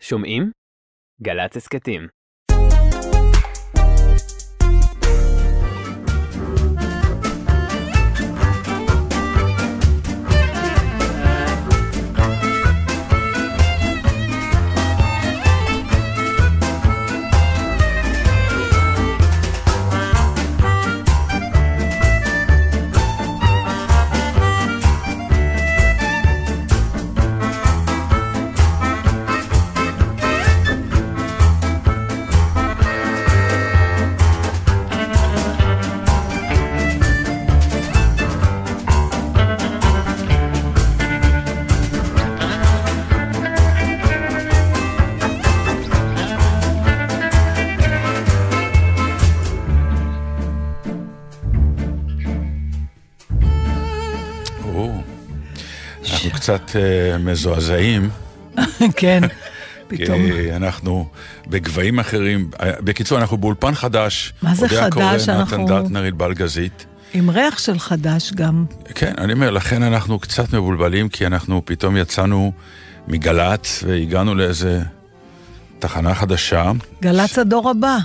שומעים? גל"צ הסכתים. קצת אה, מזועזעים, כן, פתאום. כי אנחנו בגבהים אחרים. אה, בקיצור, אנחנו באולפן חדש. מה זה חדש? נתן אנחנו- דטנר, ענבל גזית. עם ריח של חדש גם. כן, אני אומר, לכן אנחנו קצת מבולבלים, כי אנחנו פתאום יצאנו מגל"צ והגענו לאיזה תחנה חדשה. גל"צ הדור הבא.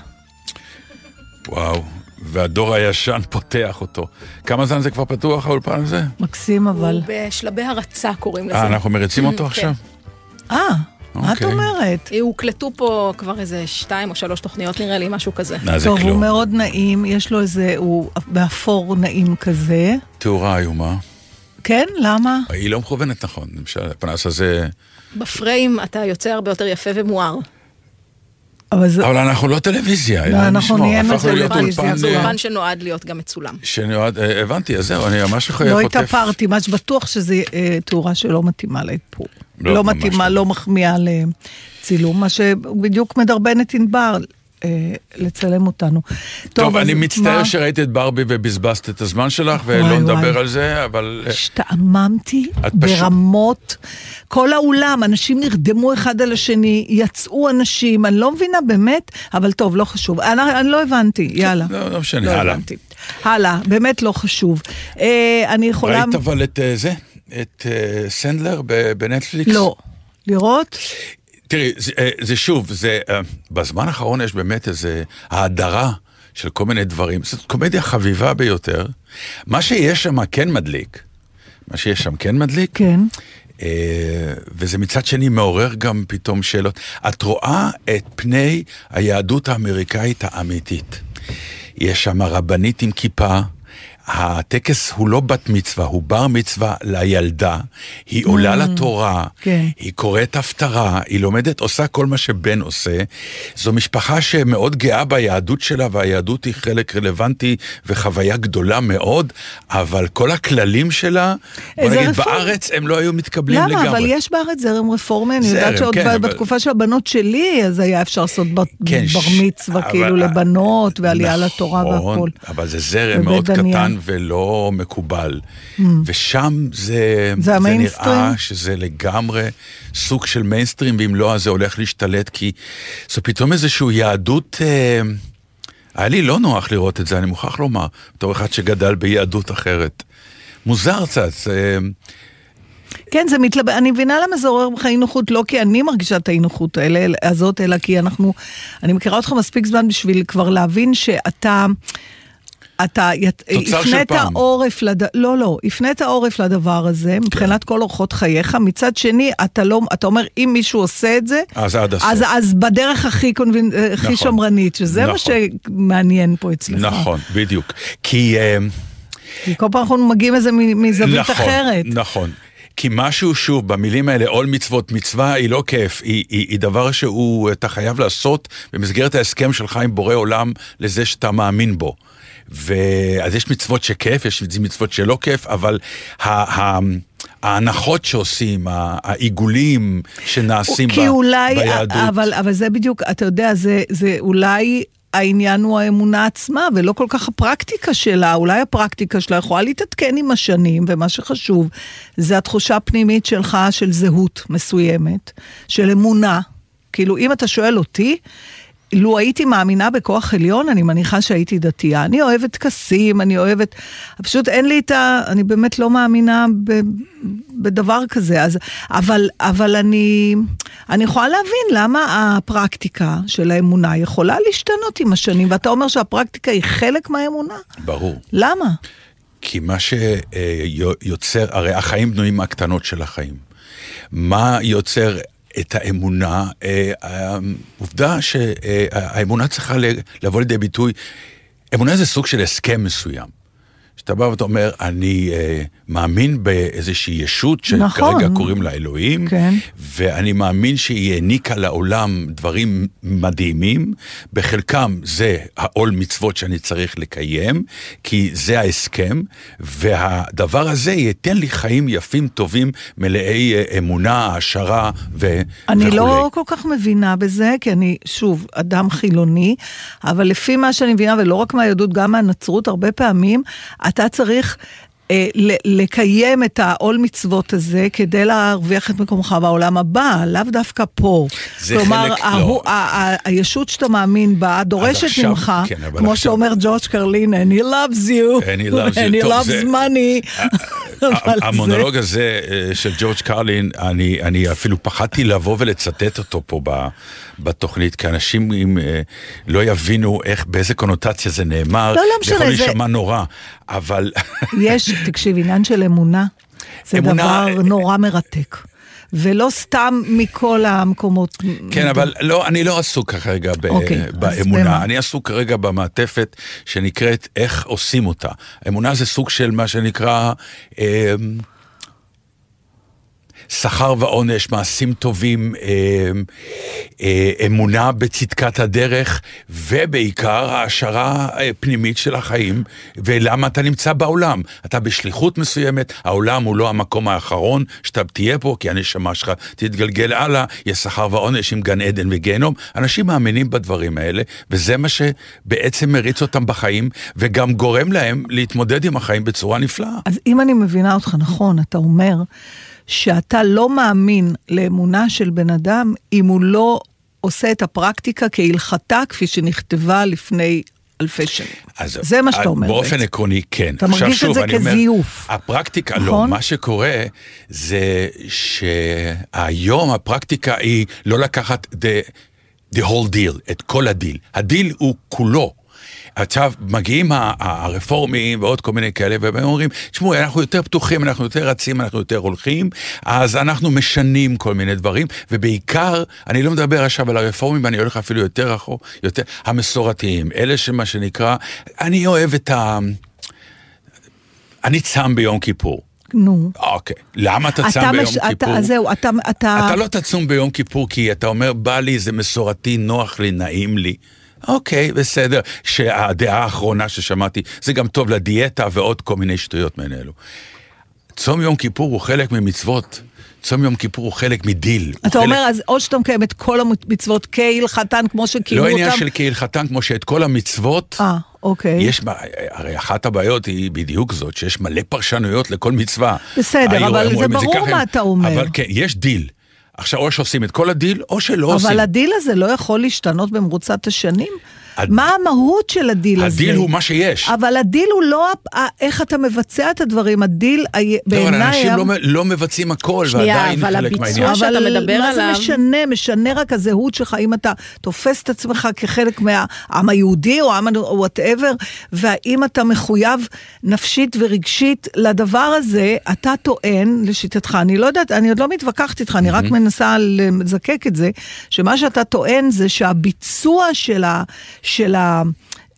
וואו, והדור הישן פותח אותו. כמה זמן זה כבר פתוח, האולפן הזה? מקסים אבל. הוא בשלבי הרצה קוראים לזה. אה, אנחנו מריצים אותו כן. עכשיו? אה, מה את אוקיי. אומרת? הוקלטו פה כבר איזה שתיים או שלוש תוכניות נראה לי, משהו כזה. מה זה טוב, הוא? מאוד נעים, יש לו איזה, הוא באפור נעים כזה. תאורה איומה. כן? למה? היא לא מכוונת נכון, למשל, הפנס הזה... בפריים אתה יוצא הרבה יותר יפה ומואר. אבל זה... אבל אנחנו לא טלוויזיה, לא, אנחנו נהיינו טלוויזיה. זה אה, אולפן שנועד להיות גם מצולם. שנועד, אה, הבנתי, אז זהו, אני ממש יכול לא חוטף. התאפרתי, מה שבטוח שזו אה, תאורה שלא מתאימה לאיפור. לא, לא ממש מתאימה, לא. לא מחמיאה לצילום, מה שבדיוק מדרבן את ענבר אה, לצלם אותנו. טוב, אני מצטער מה? שראית את ברבי ובזבזת את הזמן שלך, ולא וואי. נדבר על זה, אבל... אה, השתעממתי פשוט- ברמות. כל האולם, אנשים נרדמו אחד על השני, יצאו אנשים, אני לא מבינה באמת, אבל טוב, לא חשוב. אני, אני לא הבנתי, יאללה. לא, לא משנה, לא הלאה. הבנתי. הלאה, באמת לא חשוב. אה, אני יכולה... ראית אבל את זה? את סנדלר בנטפליקס? לא. לראות? תראי, זה, אה, זה שוב, זה, אה, בזמן האחרון יש באמת איזה האדרה של כל מיני דברים. זאת קומדיה חביבה ביותר. מה שיש שם כן מדליק. מה שיש שם כן מדליק. כן. אה, וזה מצד שני מעורר גם פתאום שאלות. את רואה את פני היהדות האמריקאית האמיתית. יש שם רבנית עם כיפה. הטקס הוא לא בת מצווה, הוא בר מצווה לילדה, היא עולה לתורה, כן. היא קוראת הפטרה, היא לומדת, עושה כל מה שבן עושה. זו משפחה שמאוד גאה ביהדות שלה, והיהדות היא חלק רלוונטי וחוויה גדולה מאוד, אבל כל הכללים שלה, בוא נגיד, רפורמה. בארץ הם לא היו מתקבלים למה? לגמרי. אבל יש בארץ זרם רפורמי, אני יודעת שעוד כן, אבל- בתקופה של הבנות שלי, אז היה אפשר לעשות בר כן, בר ש- מצווה אבל- כאילו לבנות, ועלייה לתורה נכון, והכל. אבל זה זרם מאוד דניאל. קטן ולא מקובל. ושם זה, זה המיינסטרים? נראה שזה לגמרי סוג של מיינסטרים, ואם לא, אז זה הולך להשתלט, כי זו פתאום איזושהי יהדות... אה, היה לי לא נוח לראות את זה, אני מוכרח לומר, בתור אחד שגדל ביהדות אחרת. מוזר קצת, אה, כן, זה מתלבט, אני מבינה למה זה עורר בך אי נוחות, לא כי אני מרגישה את האי נוחות הזאת, אלא כי אנחנו, אני מכירה אותך מספיק זמן בשביל כבר להבין שאתה... אתה הפנית. עורף, לד... לא, לא, הפנית עורף לדבר הזה, מבחינת כל אורחות חייך. מצד שני, אתה לא, אתה אומר, אם מישהו עושה את זה, אז עד הסוף. אז, אז בדרך הכי, קונבנ... הכי נכון. שמרנית, שזה מה נכון. שמעניין פה אצלך. נכון, בדיוק. כי... אה, כי כל פעם אנחנו מגיעים לזה מזווית נכון, אחרת. נכון. כי משהו, שוב, במילים האלה, עול מצוות מצווה, היא לא כיף, היא, היא, היא דבר שהוא, אתה חייב לעשות במסגרת ההסכם שלך עם בורא עולם לזה שאתה מאמין בו. ואז יש מצוות שכיף, יש מצוות שלא כיף, אבל ה, ה, ההנחות שעושים, העיגולים שנעשים ב, כי אולי, ביהדות. אבל, אבל זה בדיוק, אתה יודע, זה, זה אולי העניין הוא האמונה עצמה, ולא כל כך הפרקטיקה שלה. אולי הפרקטיקה שלה יכולה להתעדכן עם השנים, ומה שחשוב זה התחושה הפנימית שלך של זהות מסוימת, של אמונה. כאילו, אם אתה שואל אותי, לו הייתי מאמינה בכוח עליון, אני מניחה שהייתי דתייה. אני אוהבת טקסים, אני אוהבת... פשוט אין לי את ה... אני באמת לא מאמינה ב, בדבר כזה. אז, אבל, אבל אני, אני יכולה להבין למה הפרקטיקה של האמונה יכולה להשתנות עם השנים, ואתה אומר שהפרקטיקה היא חלק מהאמונה? ברור. למה? כי מה שיוצר, הרי החיים בנויים מהקטנות של החיים. מה יוצר את האמונה? אה, העובדה שהאמונה צריכה לבוא לידי ביטוי, אמונה זה סוג של הסכם מסוים. שאתה בא ואתה אומר, אני uh, מאמין באיזושהי ישות שכרגע נכון. קוראים לה אלוהים, כן. ואני מאמין שהיא העניקה לעולם דברים מדהימים, בחלקם זה העול מצוות שאני צריך לקיים, כי זה ההסכם, והדבר הזה ייתן לי חיים יפים, טובים, מלאי uh, אמונה, העשרה ו- אני וכולי. אני לא כל כך מבינה בזה, כי אני, שוב, אדם חילוני, אבל לפי מה שאני מבינה, ולא רק מהיהדות, גם מהנצרות, הרבה פעמים, אתה צריך אה, לקיים את העול מצוות הזה כדי להרוויח את מקומך בעולם הבא, לאו דווקא פה. זה כלומר, חלק ההוא, לא. ה- ה- הישות שאתה מאמין בה דורשת עכשיו, ממך, כן, כמו עכשיו- שאומר ג'ורג' קרלין, and he loves you, And he loves you. and he טוב, loves זה- money. המונולוג הזה אה, של ג'ורג' קרלין, אני, אני אפילו פחדתי לבוא ולצטט אותו פה בתוכנית, כי אנשים אם, אה, לא יבינו איך, באיזה קונוטציה זה נאמר, לא, לא משנה, זה יכול להישמע נורא, אבל יש, תקשיב, עניין של אמונה, זה אמונה- דבר נורא מרתק. ולא סתם מכל המקומות. כן, אבל לא, אני לא עסוק כרגע ב, אוקיי, באמונה? אני עסוק כרגע במעטפת שנקראת איך עושים אותה. אמונה זה סוג של מה שנקרא... אה, שכר ועונש, מעשים טובים, אה, אה, אמונה בצדקת הדרך, ובעיקר העשרה אה, פנימית של החיים, ולמה אתה נמצא בעולם. אתה בשליחות מסוימת, העולם הוא לא המקום האחרון שאתה תהיה פה, כי הנשמה שלך תתגלגל הלאה, יש שכר ועונש עם גן עדן וגיהנום. אנשים מאמינים בדברים האלה, וזה מה שבעצם מריץ אותם בחיים, וגם גורם להם להתמודד עם החיים בצורה נפלאה. אז אם אני מבינה אותך נכון, אתה אומר שאתה לא מאמין לאמונה של בן אדם אם הוא לא עושה את הפרקטיקה כהלכתה כפי שנכתבה לפני אלפי שנים. אז זה מה שאתה אומר באופן בעצם. עקרוני, כן. אתה מרגיש את שוב, זה אני אומר, כזיוף. הפרקטיקה, לא. נכון? מה שקורה זה שהיום הפרקטיקה היא לא לקחת the, the whole deal, את כל הדיל. הדיל הוא כולו. עכשיו, מגיעים הרפורמים ועוד כל מיני כאלה, והם אומרים, תשמעו, אנחנו יותר פתוחים, אנחנו יותר רצים, אנחנו יותר הולכים, אז אנחנו משנים כל מיני דברים, ובעיקר, אני לא מדבר עכשיו על הרפורמים, אני הולך אפילו יותר רחוק, יותר, המסורתיים, אלה שמה שנקרא, אני אוהב את ה... אני צם ביום כיפור. נו. אוקיי, למה אתה אתה צם ביום מש- כיפור? אתה, זהו, אתה, אתה, אתה לא תצום ביום כיפור כי אתה אומר, בא לי, זה מסורתי, נוח לי, נעים לי. אוקיי, בסדר. שהדעה האחרונה ששמעתי, זה גם טוב לדיאטה ועוד כל מיני שטויות מעין אלו. צום יום כיפור הוא חלק ממצוות. צום יום כיפור הוא חלק מדיל. אתה חלק... אומר, אז או שאתה מקיים את כל המצוות כהלכתן, כמו שקיימו לא אותם. עניין של כהלכתן, כמו שאת כל המצוות, אה, אוקיי. יש, הרי אחת הבעיות היא בדיוק זאת, שיש מלא פרשנויות לכל מצווה. בסדר, אבל זה ברור מה אתה אומר. אבל כן, יש דיל. עכשיו, או שעושים את כל הדיל, או שלא עושים. אבל הדיל הזה לא יכול להשתנות במרוצת השנים? הד- מה המהות של הדיל הזה? הדיל הוא מה שיש. אבל הדיל הוא לא איך אתה מבצע את הדברים, הדיל ה- לא, אבל בעיניי... אנשים היה- לא, לא מבצעים הכל, שנייה, ועדיין אבל חלק הביצוע מהעניין. שאתה מדבר מה עליו- זה משנה? משנה רק הזהות שלך, אם אתה תופס את עצמך כחלק מהעם היהודי או העם whatever, והאם אתה מחויב נפשית ורגשית לדבר הזה, אתה טוען, לשיטתך, אני לא יודעת, אני עוד לא מתווכחת איתך, אני רק מנסה לזקק את זה, שמה שאתה טוען זה שהביצוע של ה... של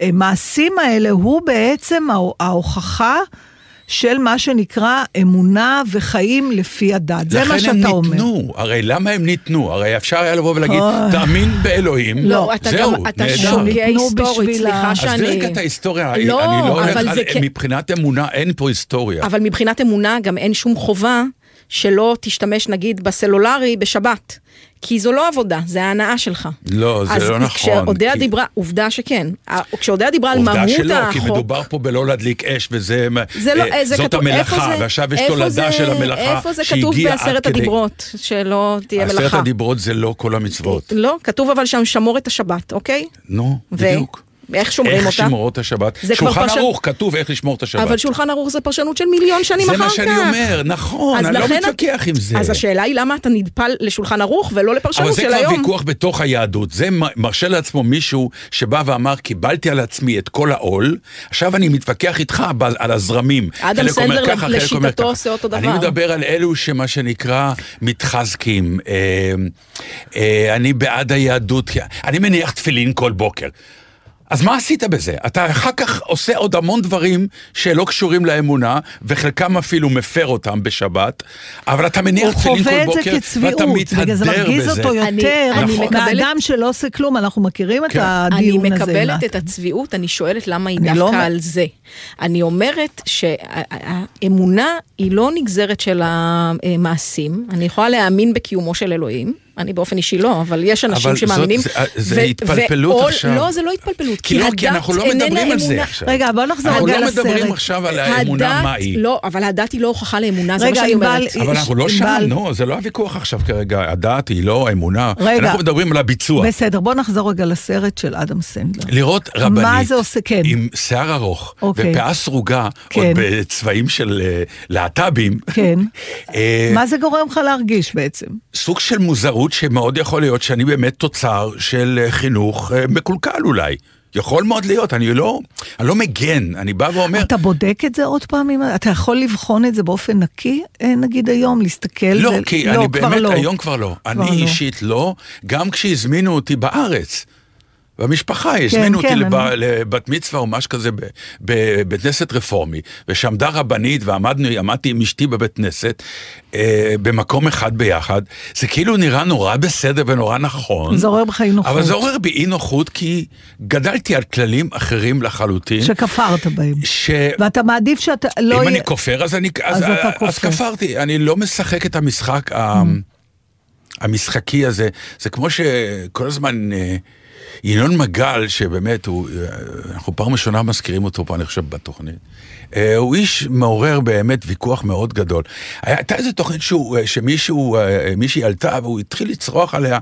המעשים האלה הוא בעצם הה- ההוכחה של מה שנקרא אמונה וחיים לפי הדת. זה מה שאתה לכן אומר. הם ניתנו, הרי למה הם ניתנו? הרי אפשר היה לבוא ולהגיד. תאמין באלוהים, לא, אתה זהו, גם, אתה נהדר. שוגה היסטורית, סליחה שאני... עזבי רגע את ההיסטוריה, לא, אני לא הולך אבל על... כן- מבחינת אמונה אין פה היסטוריה. אבל מבחינת אמונה גם אין שום חובה שלא תשתמש נגיד בסלולרי בשבת. כי זו לא עבודה, זה ההנאה שלך. לא, זה לא נכון. אז כשאודיה כי- דיברה, עובדה שכן. כשאודיה דיברה על עובדה מהות שלא, כי החוק... מדובר פה בלא להדליק אש, וזה... זה לא, אה, אה, זה זאת כתוב, המלאכה, זה, ועכשיו יש תולדה של המלאכה איפה זה כתוב בעשרת כדי... הדיברות, שלא תהיה עשרת מלאכה? הדיברות זה לא כל המצוות. לא, כתוב אבל שם שמור את השבת, אוקיי? נו, בדיוק. איך שומרים איך אותה? לשמור את השבת? זה שולחן פרשן- ערוך, כתוב איך לשמור את השבת. אבל שולחן ערוך זה פרשנות של מיליון שנים אחר זה כך. מה שאני אומר, נכון, אני לא מתווכח עם זה. אז השאלה היא למה אתה נדפל לשולחן ערוך ולא אבל לפרשנות זה של כבר היום. ויכוח בתוך היהדות. זה מרשה לעצמו מישהו שבא ואמר, קיבלתי על עצמי את כל העול, עכשיו אני מתווכח איתך על הזרמים. אדם סנדלר ככה, אומר לשיטתו. עושה אותו אני דבר. מדבר על אלו שמה שנקרא מתחזקים. אה, אה, אני בעד היהדות, אני מניח תפילין כל בוקר. אז מה עשית בזה? אתה אחר כך עושה עוד המון דברים שלא קשורים לאמונה, וחלקם אפילו מפר אותם בשבת, אבל אתה מניח הוא תפילין כל חווה את בוקר, זה ואתה כצביעות, בגלל זה מתהדר מרגיז בזה. אותו אני- יותר אני נכון. מקבלת- מאדם שלא עושה כלום, אנחנו מכירים את כן. אני הדיון הזה. מקבלת נתי. את הצביעות, אני שואלת למה היא אני דווקא לא על זה. אני אומרת שהאמונה היא לא נגזרת של המעשים, אני יכולה להאמין בקיומו של אלוהים. אני באופן אישי לא, אבל יש אנשים אבל זאת- שמאמינים. זה- זה ו- התפלפלות עכשיו. לא, זה לא התפלפלות. כי לא, כי אנחנו לא מדברים על זה. עכשיו. רגע, בוא נחזור אנחנו רגע לא לסרט. מדברים עכשיו על האמונה הדת- מה היא. לא, אבל הדת היא לא הוכחה לאמונה, זה מה רגע, שאני אומרת. אבל אנחנו לא שם, נו, זה לא הוויכוח עכשיו כרגע, הדת היא לא אמונה, רגע. אנחנו מדברים על הביצוע. בסדר, בוא נחזור רגע לסרט של אדם סנדלר. לראות רבנית, זה כן. עם שיער ארוך, אוקיי. ופאה סרוגה, כן. עוד בצבעים של אה, להט"בים, כן. אה, מה זה גורם לך להרגיש בעצם? סוג של מוזרות שמאוד יכול להיות שאני באמת תוצר של אה, חינוך אה, מקולקל אולי. יכול מאוד להיות, אני לא, אני לא מגן, אני בא ואומר, אתה בודק את זה עוד פעם? אתה יכול לבחון את זה באופן נקי, אה, נגיד היום, להסתכל? לא, ו- כי לא, אני כבר באמת, לא. היום כבר לא. אני לא. אישית לא, גם כשהזמינו אותי בארץ. במשפחה, הזמינו אותי כן, לב- אני- לבת מצווה או משהו כזה בבית כנסת רפורמי, ושעמדה רבנית ועמדנו, עמדתי עם אשתי בבית כנסת, אה, במקום אחד ביחד, זה כאילו נראה נורא בסדר ונורא נכון. זה עורר בך אי נוחות. אבל זה עורר בי אי נוחות כי גדלתי על כללים אחרים לחלוטין. שכפרת בהם. ש... ואתה מעדיף שאתה לא אם יהיה... אני כופר, אז אני... אז אתה אז כופר. כפרתי. אני לא משחק את המשחק ה- המשחקי הזה. זה כמו שכל הזמן... אה, ינון מגל, שבאמת, הוא, אה, אנחנו פעם ראשונה מזכירים אותו פה, אני חושב, בתוכנית. אה, הוא איש מעורר באמת ויכוח מאוד גדול. הייתה איזו תוכנית שהוא, אה, שמישהו, מישהי עלתה והוא התחיל לצרוח עליה,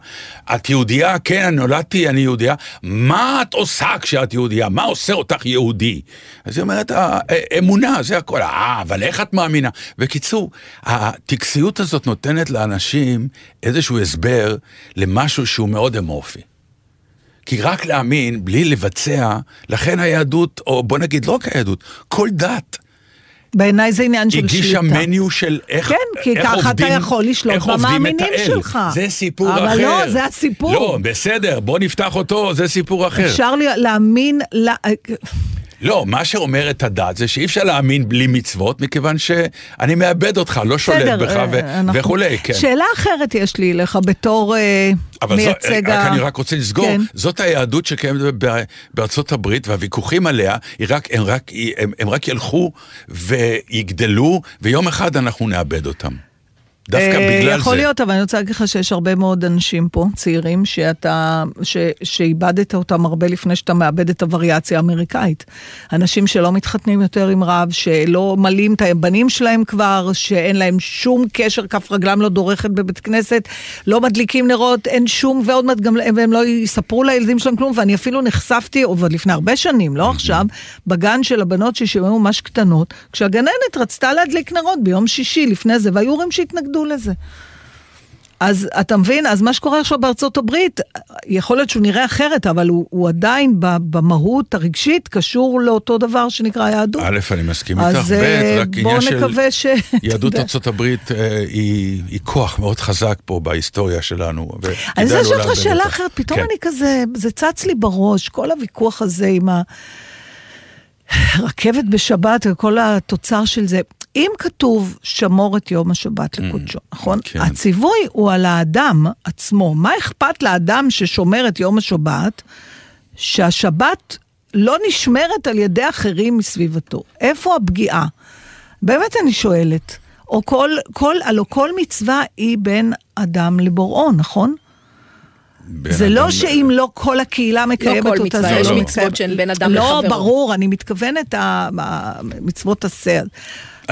את יהודייה? כן, אני נולדתי, אני יהודייה. מה את עושה כשאת יהודייה? מה עושה אותך יהודי? אז היא אומרת, "אה, אה, אמונה, זה הכל. אה, אבל איך את מאמינה? בקיצור, הטקסיות הזאת נותנת לאנשים איזשהו הסבר למשהו שהוא מאוד אמורפי. כי רק להאמין בלי לבצע, לכן היהדות, או בוא נגיד לא רק היהדות, כל דת בעיניי זה עניין של שליטה. הגישה מניו של איך כן, כי ככה אתה עובדים- יכול לשלוט עובדים במאמינים. שלך. זה סיפור אבל אחר. לא, זה הסיפור. לא, בסדר, בוא נפתח אותו, זה סיפור אחר. אפשר להאמין... ל- לא, מה שאומרת הדת זה שאי אפשר להאמין בלי מצוות, מכיוון שאני מאבד אותך, לא שולט בך בסדר, ו- אה, אנחנו- וכולי, כן. שאלה אחרת יש לי אליך בתור אה, אבל מייצג רק ה... אני רק רוצה לסגור, כן. זאת היהדות שקיימת בארצות הברית, והוויכוחים עליה, רק, הם, רק, הם, הם רק ילכו ויגדלו, ויום אחד אנחנו נאבד אותם. דווקא אה, בגלל יכול זה. להיות, אבל אני רוצה להגיד לך שיש הרבה מאוד אנשים פה, צעירים, שאתה, ש, שאיבדת אותם הרבה לפני שאתה מאבד את הווריאציה האמריקאית. אנשים שלא מתחתנים יותר עם רב, שלא מלאים את הבנים שלהם כבר, שאין להם שום קשר, כף רגלם לא דורכת בבית כנסת, לא מדליקים נרות, אין שום, ועוד מעט גם, והם לא יספרו לילדים שלהם כלום, ואני אפילו נחשפתי, עוד לפני הרבה שנים, לא עכשיו, בגן של הבנות ששמעו ממש קטנות, כשהגננת רצתה להדליק נרות ביום שישי לפני זה, והיו הורים שהתנגדו לזה. אז אתה מבין, אז מה שקורה עכשיו בארצות הברית, יכול להיות שהוא נראה אחרת, אבל הוא, הוא עדיין במהות הרגשית קשור לאותו דבר שנקרא יהדות. א', אני מסכים אז איתך, אה, ב', רק עניין של ש... יהדות. ארצות הברית אה, היא, היא כוח מאוד חזק פה בהיסטוריה שלנו. וכדאי אז לא לך לאבד שאלה. אחרת, פתאום כן. אני כזה, זה צץ לי בראש, כל הוויכוח הזה עם הרכבת בשבת וכל התוצר של זה. אם כתוב שמור את יום השבת לקודשו, נכון? כן. הציווי הוא על האדם עצמו. מה אכפת לאדם ששומר את יום השבת, שהשבת לא נשמרת על ידי אחרים מסביבתו? איפה הפגיעה? באמת אני שואלת. או כל, כל, הלוא כל מצווה היא בין אדם לבוראו, נכון? זה לא שאם לא כל הקהילה מקיימת כל אותה, מצווה, זה יש לא מצוות. שהן בין אדם לא, לחברו. ברור, אני מתכוונת מצוות עשה.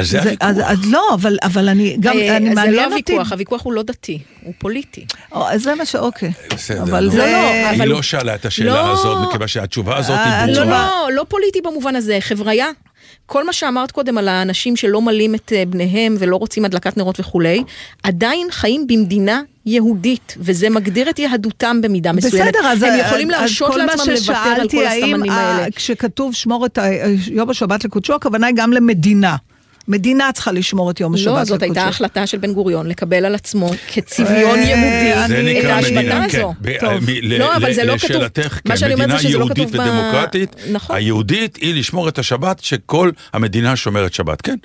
על זה אז, הוויכוח. אז לא, אבל, אבל אני גם, אה, אני זה מעניין לא אותי. הוויכוח, הוויכוח הוא לא דתי, הוא פוליטי. או, אז זה מה ש... אוקיי. בסדר, אבל נו. זה... לא, לא, היא אבל- לא שאלה את השאלה לא. הזאת, מכיוון שהתשובה הזאת אה, היא לא, לא, ברורה. לא, לא פוליטי במובן הזה, חבריה. כל מה שאמרת קודם על האנשים שלא מלים את אה, בניהם ולא רוצים הדלקת נרות וכולי, עדיין חיים במדינה יהודית, וזה מגדיר את יהדותם במידה מסוימת. בסדר, אז, הם יכולים אז להרשות כל מה לעצמם לוותר על ששאלתי, כל האם, הסמנים אה, האלה. כשכתוב שמור את ה- יום השבת לקודשו, הכוונה היא גם למדינה. מדינה צריכה לשמור את יום השבת לקודשו. לא, זאת הייתה החלטה של בן גוריון לקבל על עצמו כצביון אה, יהודי זה את נקרא ההשבתה מדינה, כן. הזו. מ- ל- לא, אבל זה לא כתוב. לשאלתך, כן, שאני אומרת זה מדינה שזה לא יהודית ודמוקרטית, נכון. היהודית היא לשמור את השבת, שכל המדינה שומרת שבת, כן.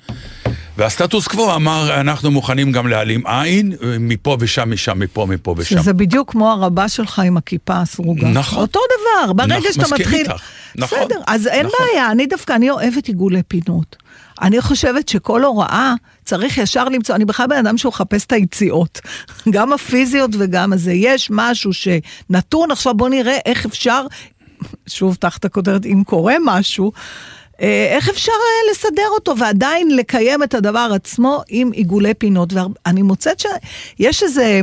והסטטוס קוו אמר, אנחנו מוכנים גם להעלים עין, מפה ושם, משם, מפה, מפה ושם. שזה בדיוק כמו הרבה שלך עם הכיפה הסרוגה. נכון. אותו דבר, ברגע נכון, שאתה מסכים מתחיל... איתך. נכון. בסדר, אז אין נכון. בעיה, אני דווקא, אני אוהבת עיגולי פינות. אני חושבת שכל הוראה צריך ישר למצוא, אני בכלל בן אדם שהוא מחפש את היציאות, גם הפיזיות וגם הזה. יש משהו שנתון, עכשיו בוא נראה איך אפשר, שוב תחת הכותרת, אם קורה משהו, אה, איך אפשר אה, לסדר אותו ועדיין לקיים את הדבר עצמו עם עיגולי פינות. ואני מוצאת שיש איזה,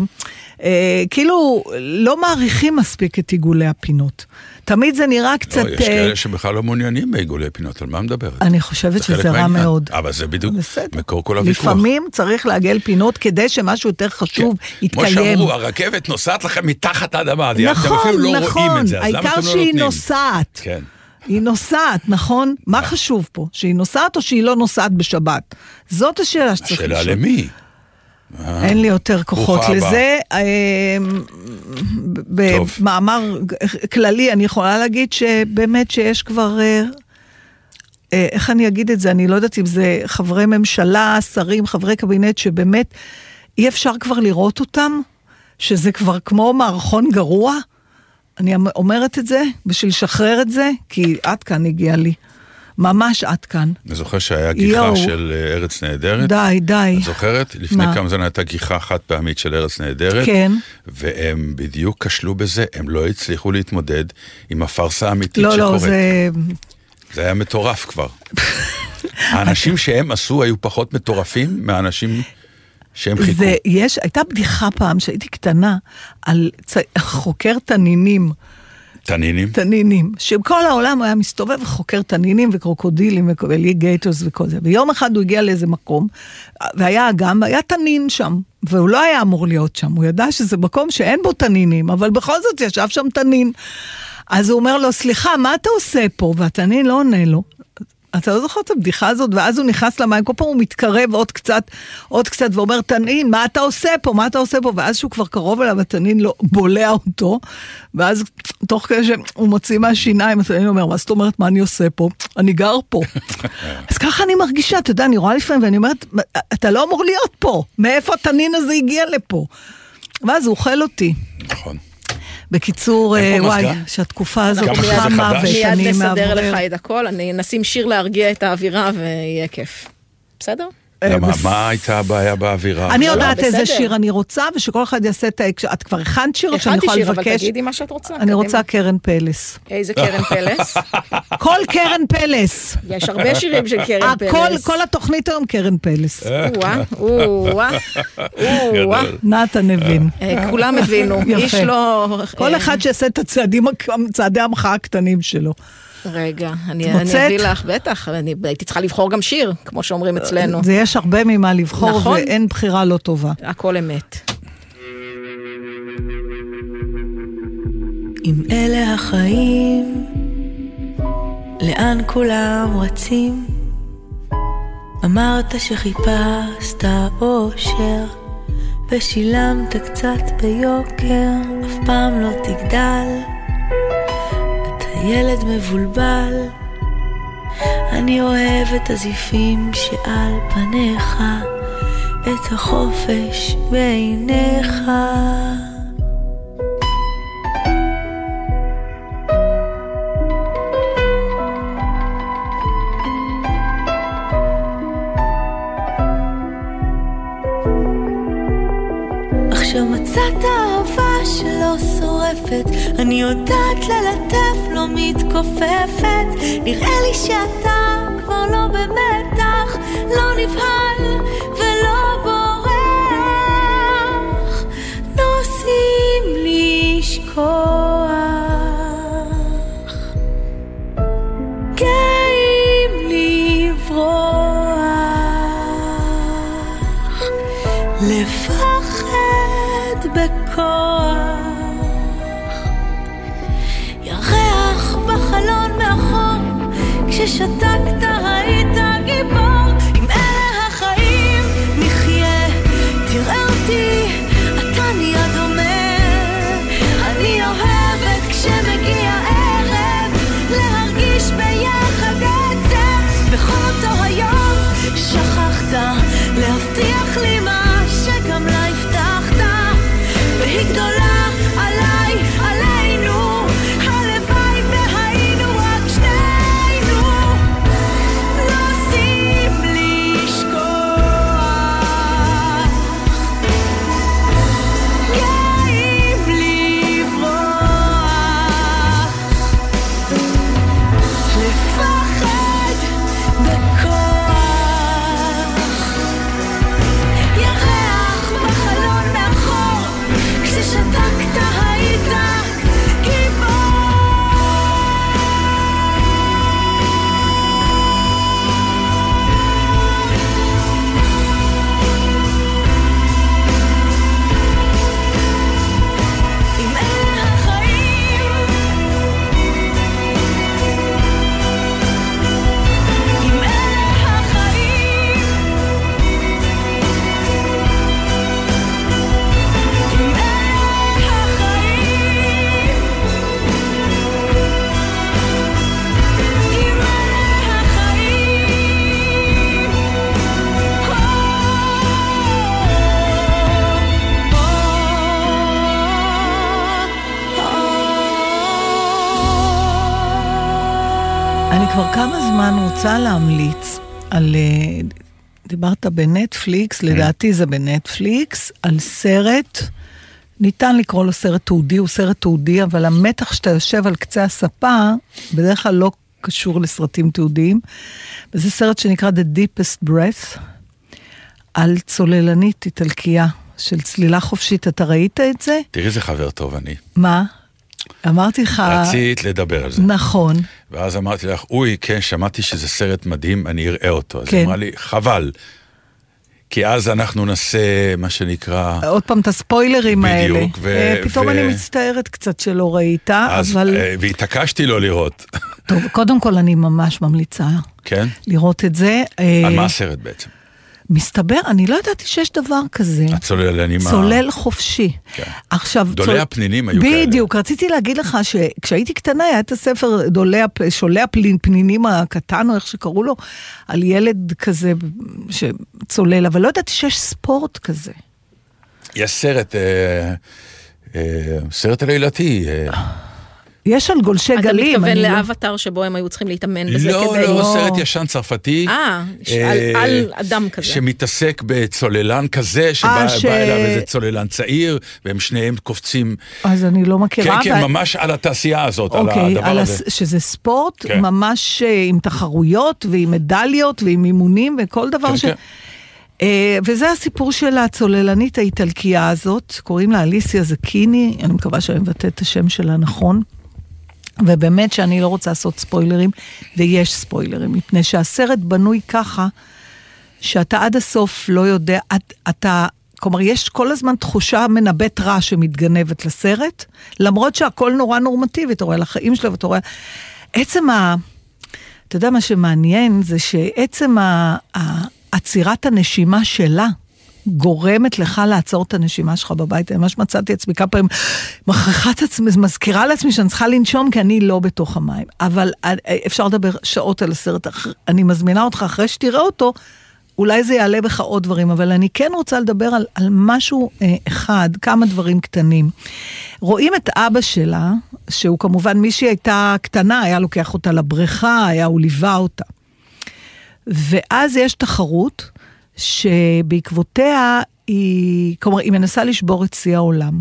אה, כאילו, לא מעריכים מספיק את עיגולי הפינות. תמיד זה נראה קצת... לא, יש אה, כאלה שבכלל לא מעוניינים בעיגולי פינות, על מה מדברת? אני חושבת שזה רע מהעניין. מאוד. אבל זה בדיוק בסדר. מקור כל הוויכוח. לפעמים צריך לעגל פינות כדי שמשהו יותר חשוב כן. כמו יתקיים. שאמרו, הרכבת נוסעת לכם מתחת האדמה, אתם נכון, אפילו לא נכון, רואים את זה, אז למה העיקר אתם לא שהיא נותנים? נוסעת. כן. היא נוסעת, נכון? מה חשוב פה? שהיא נוסעת או שהיא לא נוסעת בשבת? זאת השאלה שצריך לשאול. השאלה למי? אין לי יותר כוחות. לזה. אה. במאמר כללי אני יכולה להגיד שבאמת שיש כבר, אה, אה, איך אני אגיד את זה, אני לא יודעת אם זה חברי ממשלה, שרים, חברי קבינט, שבאמת אי אפשר כבר לראות אותם, שזה כבר כמו מערכון גרוע. אני אומרת את זה בשביל לשחרר את זה, כי עד כאן הגיע לי. ממש עד כאן. אני זוכר שהיה גיחה יואו. של אה, ארץ נהדרת. די, די. את זוכרת? לפני מה? כמה זמן הייתה גיחה חד פעמית של ארץ נהדרת. כן. והם בדיוק כשלו בזה, הם לא הצליחו להתמודד עם הפארסה האמיתית לא, שקורית. לא, זה... זה היה מטורף כבר. האנשים שהם עשו היו פחות מטורפים מהאנשים שהם חיכו. זה, יש, הייתה בדיחה פעם, שהייתי קטנה, על צ... חוקר תנינים, תנינים. תנינים, שכל העולם היה מסתובב וחוקר תנינים וקרוקודילים ואליגייטוס וכל זה. ויום אחד הוא הגיע לאיזה מקום, והיה אגם, והיה תנין שם, והוא לא היה אמור להיות שם, הוא ידע שזה מקום שאין בו תנינים, אבל בכל זאת ישב שם תנין. אז הוא אומר לו, סליחה, מה אתה עושה פה? והתנין לא עונה לו. אתה לא זוכר את הבדיחה הזאת? ואז הוא נכנס למים, כל פעם הוא מתקרב עוד קצת, עוד קצת, ואומר, תנין, מה אתה עושה פה? מה אתה עושה פה? ואז שהוא כבר קרוב אליו, התנין לא, בולע אותו, ואז תוך כדי שהוא מוציא מהשיניים, התנין אומר, מה זאת אומרת, מה אני עושה פה? אני גר פה. אז ככה אני מרגישה, אתה יודע, אני רואה לפעמים, ואני אומרת, אתה לא אמור להיות פה, מאיפה התנין הזה הגיע לפה? ואז הוא אוכל אותי. נכון. בקיצור, אה, וואי? שהתקופה הזאת כמה שזה חמה חדש. מיד נסדר. לך את הכל, אני נשים שיר להרגיע את האווירה ויהיה כיף. בסדר? למה, בס- מה הייתה הבעיה באווירה? אני לא, יודעת בסדר. איזה שיר אני רוצה, ושכל אחד יעשה את ה... את כבר הכנת שיר, שאני הכנתי יכולה שיר, אבל לבקש? תגידי מה שאת רוצה. אני קדימה. רוצה קרן פלס. איזה קרן פלס? כל קרן פלס. יש הרבה שירים של קרן הכל, פלס. כל התוכנית היום קרן פלס. או-אה, או-אה, או-אה. נתן הבין. אה, כולם הבינו. איש לא... כל אה, אחד שיעשה את הצעדים, צעדי המחאה הקטנים שלו. רגע, אני? אני אביא לך, בטח, אני הייתי צריכה לבחור גם שיר, כמו שאומרים אצלנו. זה יש הרבה ממה לבחור, נכון. ואין בחירה לא טובה. הכל אמת. אם אלה החיים, לאן כולם רצים? אמרת שחיפשת אושר, ושילמת קצת ביוקר, אף פעם לא תגדל. ילד מבולבל, אני אוהב את הזיפים שעל פניך, את החופש בעיניך. עכשיו מצאת אהבה נוספת, אני יודעת ללטף, לא מתכופפת, נראה לי שאתה כבר לא במתח, לא נבהל ולא בורח, נוסעים לשכוח. גאים לברוח, לפחד בכוח. כששתקת היית על... אה, דיברת בנטפליקס, לדעתי זה בנטפליקס, על סרט, ניתן לקרוא לו סרט תעודי, הוא סרט תעודי, אבל המתח שאתה יושב על קצה הספה, בדרך כלל לא קשור לסרטים תיעודיים. וזה סרט שנקרא The Deepest Breath, על צוללנית איטלקייה של צלילה חופשית. אתה ראית את זה? תראי איזה חבר טוב אני. מה? אמרתי לך... רצית לדבר על זה. נכון. ואז אמרתי לך, אוי, כן, שמעתי שזה סרט מדהים, אני אראה אותו. אז כן. היא אמרה לי, חבל. כי אז אנחנו נעשה מה שנקרא... עוד פעם את הספוילרים האלה. בדיוק, ו- אה, פתאום ו- אני מצטערת קצת שלא ראית, אז, אבל... אה, והתעקשתי לא לראות. טוב, קודם כל אני ממש ממליצה כן? לראות את זה. אה, על מה הסרט בעצם? מסתבר, אני לא ידעתי שיש דבר כזה. הצוללנים ה... צולל חופשי. כן. עכשיו... גדולי הפנינים היו כאלה. בדיוק, רציתי להגיד לך שכשהייתי קטנה היה את הספר דולי, הפ- שולי הפנינים הקטן, או איך שקראו לו, על ילד כזה שצולל, אבל לא ידעתי שיש ספורט כזה. יש סרט, אה, אה, סרט עלילתי. אה, יש על גולשי אתה גלים. מתכוון אני לא- לאבטר שבו הם היו צריכים להתאמן בזה לא, כדי... לא, סרט ישן צרפתי. אה, ש- אה, על- על אדם כזה. שמתעסק בצוללן כזה, שבא אה, ש- אליו איזה צוללן צעיר, והם שניהם קופצים. אז אני לא כן, מכירה. כן, אבל- ממש על התעשייה הזאת, על אוקיי, הדבר על הזה. שזה ספורט כן. ממש אה, עם תחרויות ועם מדליות ועם אימונים וכל דבר כן, ש... כן. וזה הסיפור של הצוללנית האיטלקייה הזאת, קוראים לה אליסיה זקיני, אני מקווה שאני מבטאת את השם שלה נכון. ובאמת שאני לא רוצה לעשות ספוילרים, ויש ספוילרים, מפני שהסרט בנוי ככה, שאתה עד הסוף לא יודע, את, אתה, כלומר, יש כל הזמן תחושה מנבאת רע שמתגנבת לסרט, למרות שהכל נורא נורמטיבי, אתה רואה על החיים שלו ואתה רואה... עצם ה... אתה יודע מה שמעניין? זה שעצם ה- עצירת הנשימה שלה גורמת לך לעצור את הנשימה שלך בבית. אני ממש מצאתי עצמי כמה פעמים מכריחה את עצמי, מזכירה לעצמי שאני צריכה לנשום כי אני לא בתוך המים. אבל אה, אפשר לדבר שעות על הסרט, אני מזמינה אותך אחרי שתראה אותו. אולי זה יעלה בך עוד דברים, אבל אני כן רוצה לדבר על, על משהו אה, אחד, כמה דברים קטנים. רואים את אבא שלה, שהוא כמובן, מי שהיא הייתה קטנה, היה לוקח אותה לבריכה, היה, הוא ליווה אותה. ואז יש תחרות שבעקבותיה היא, כלומר, היא מנסה לשבור את שיא העולם.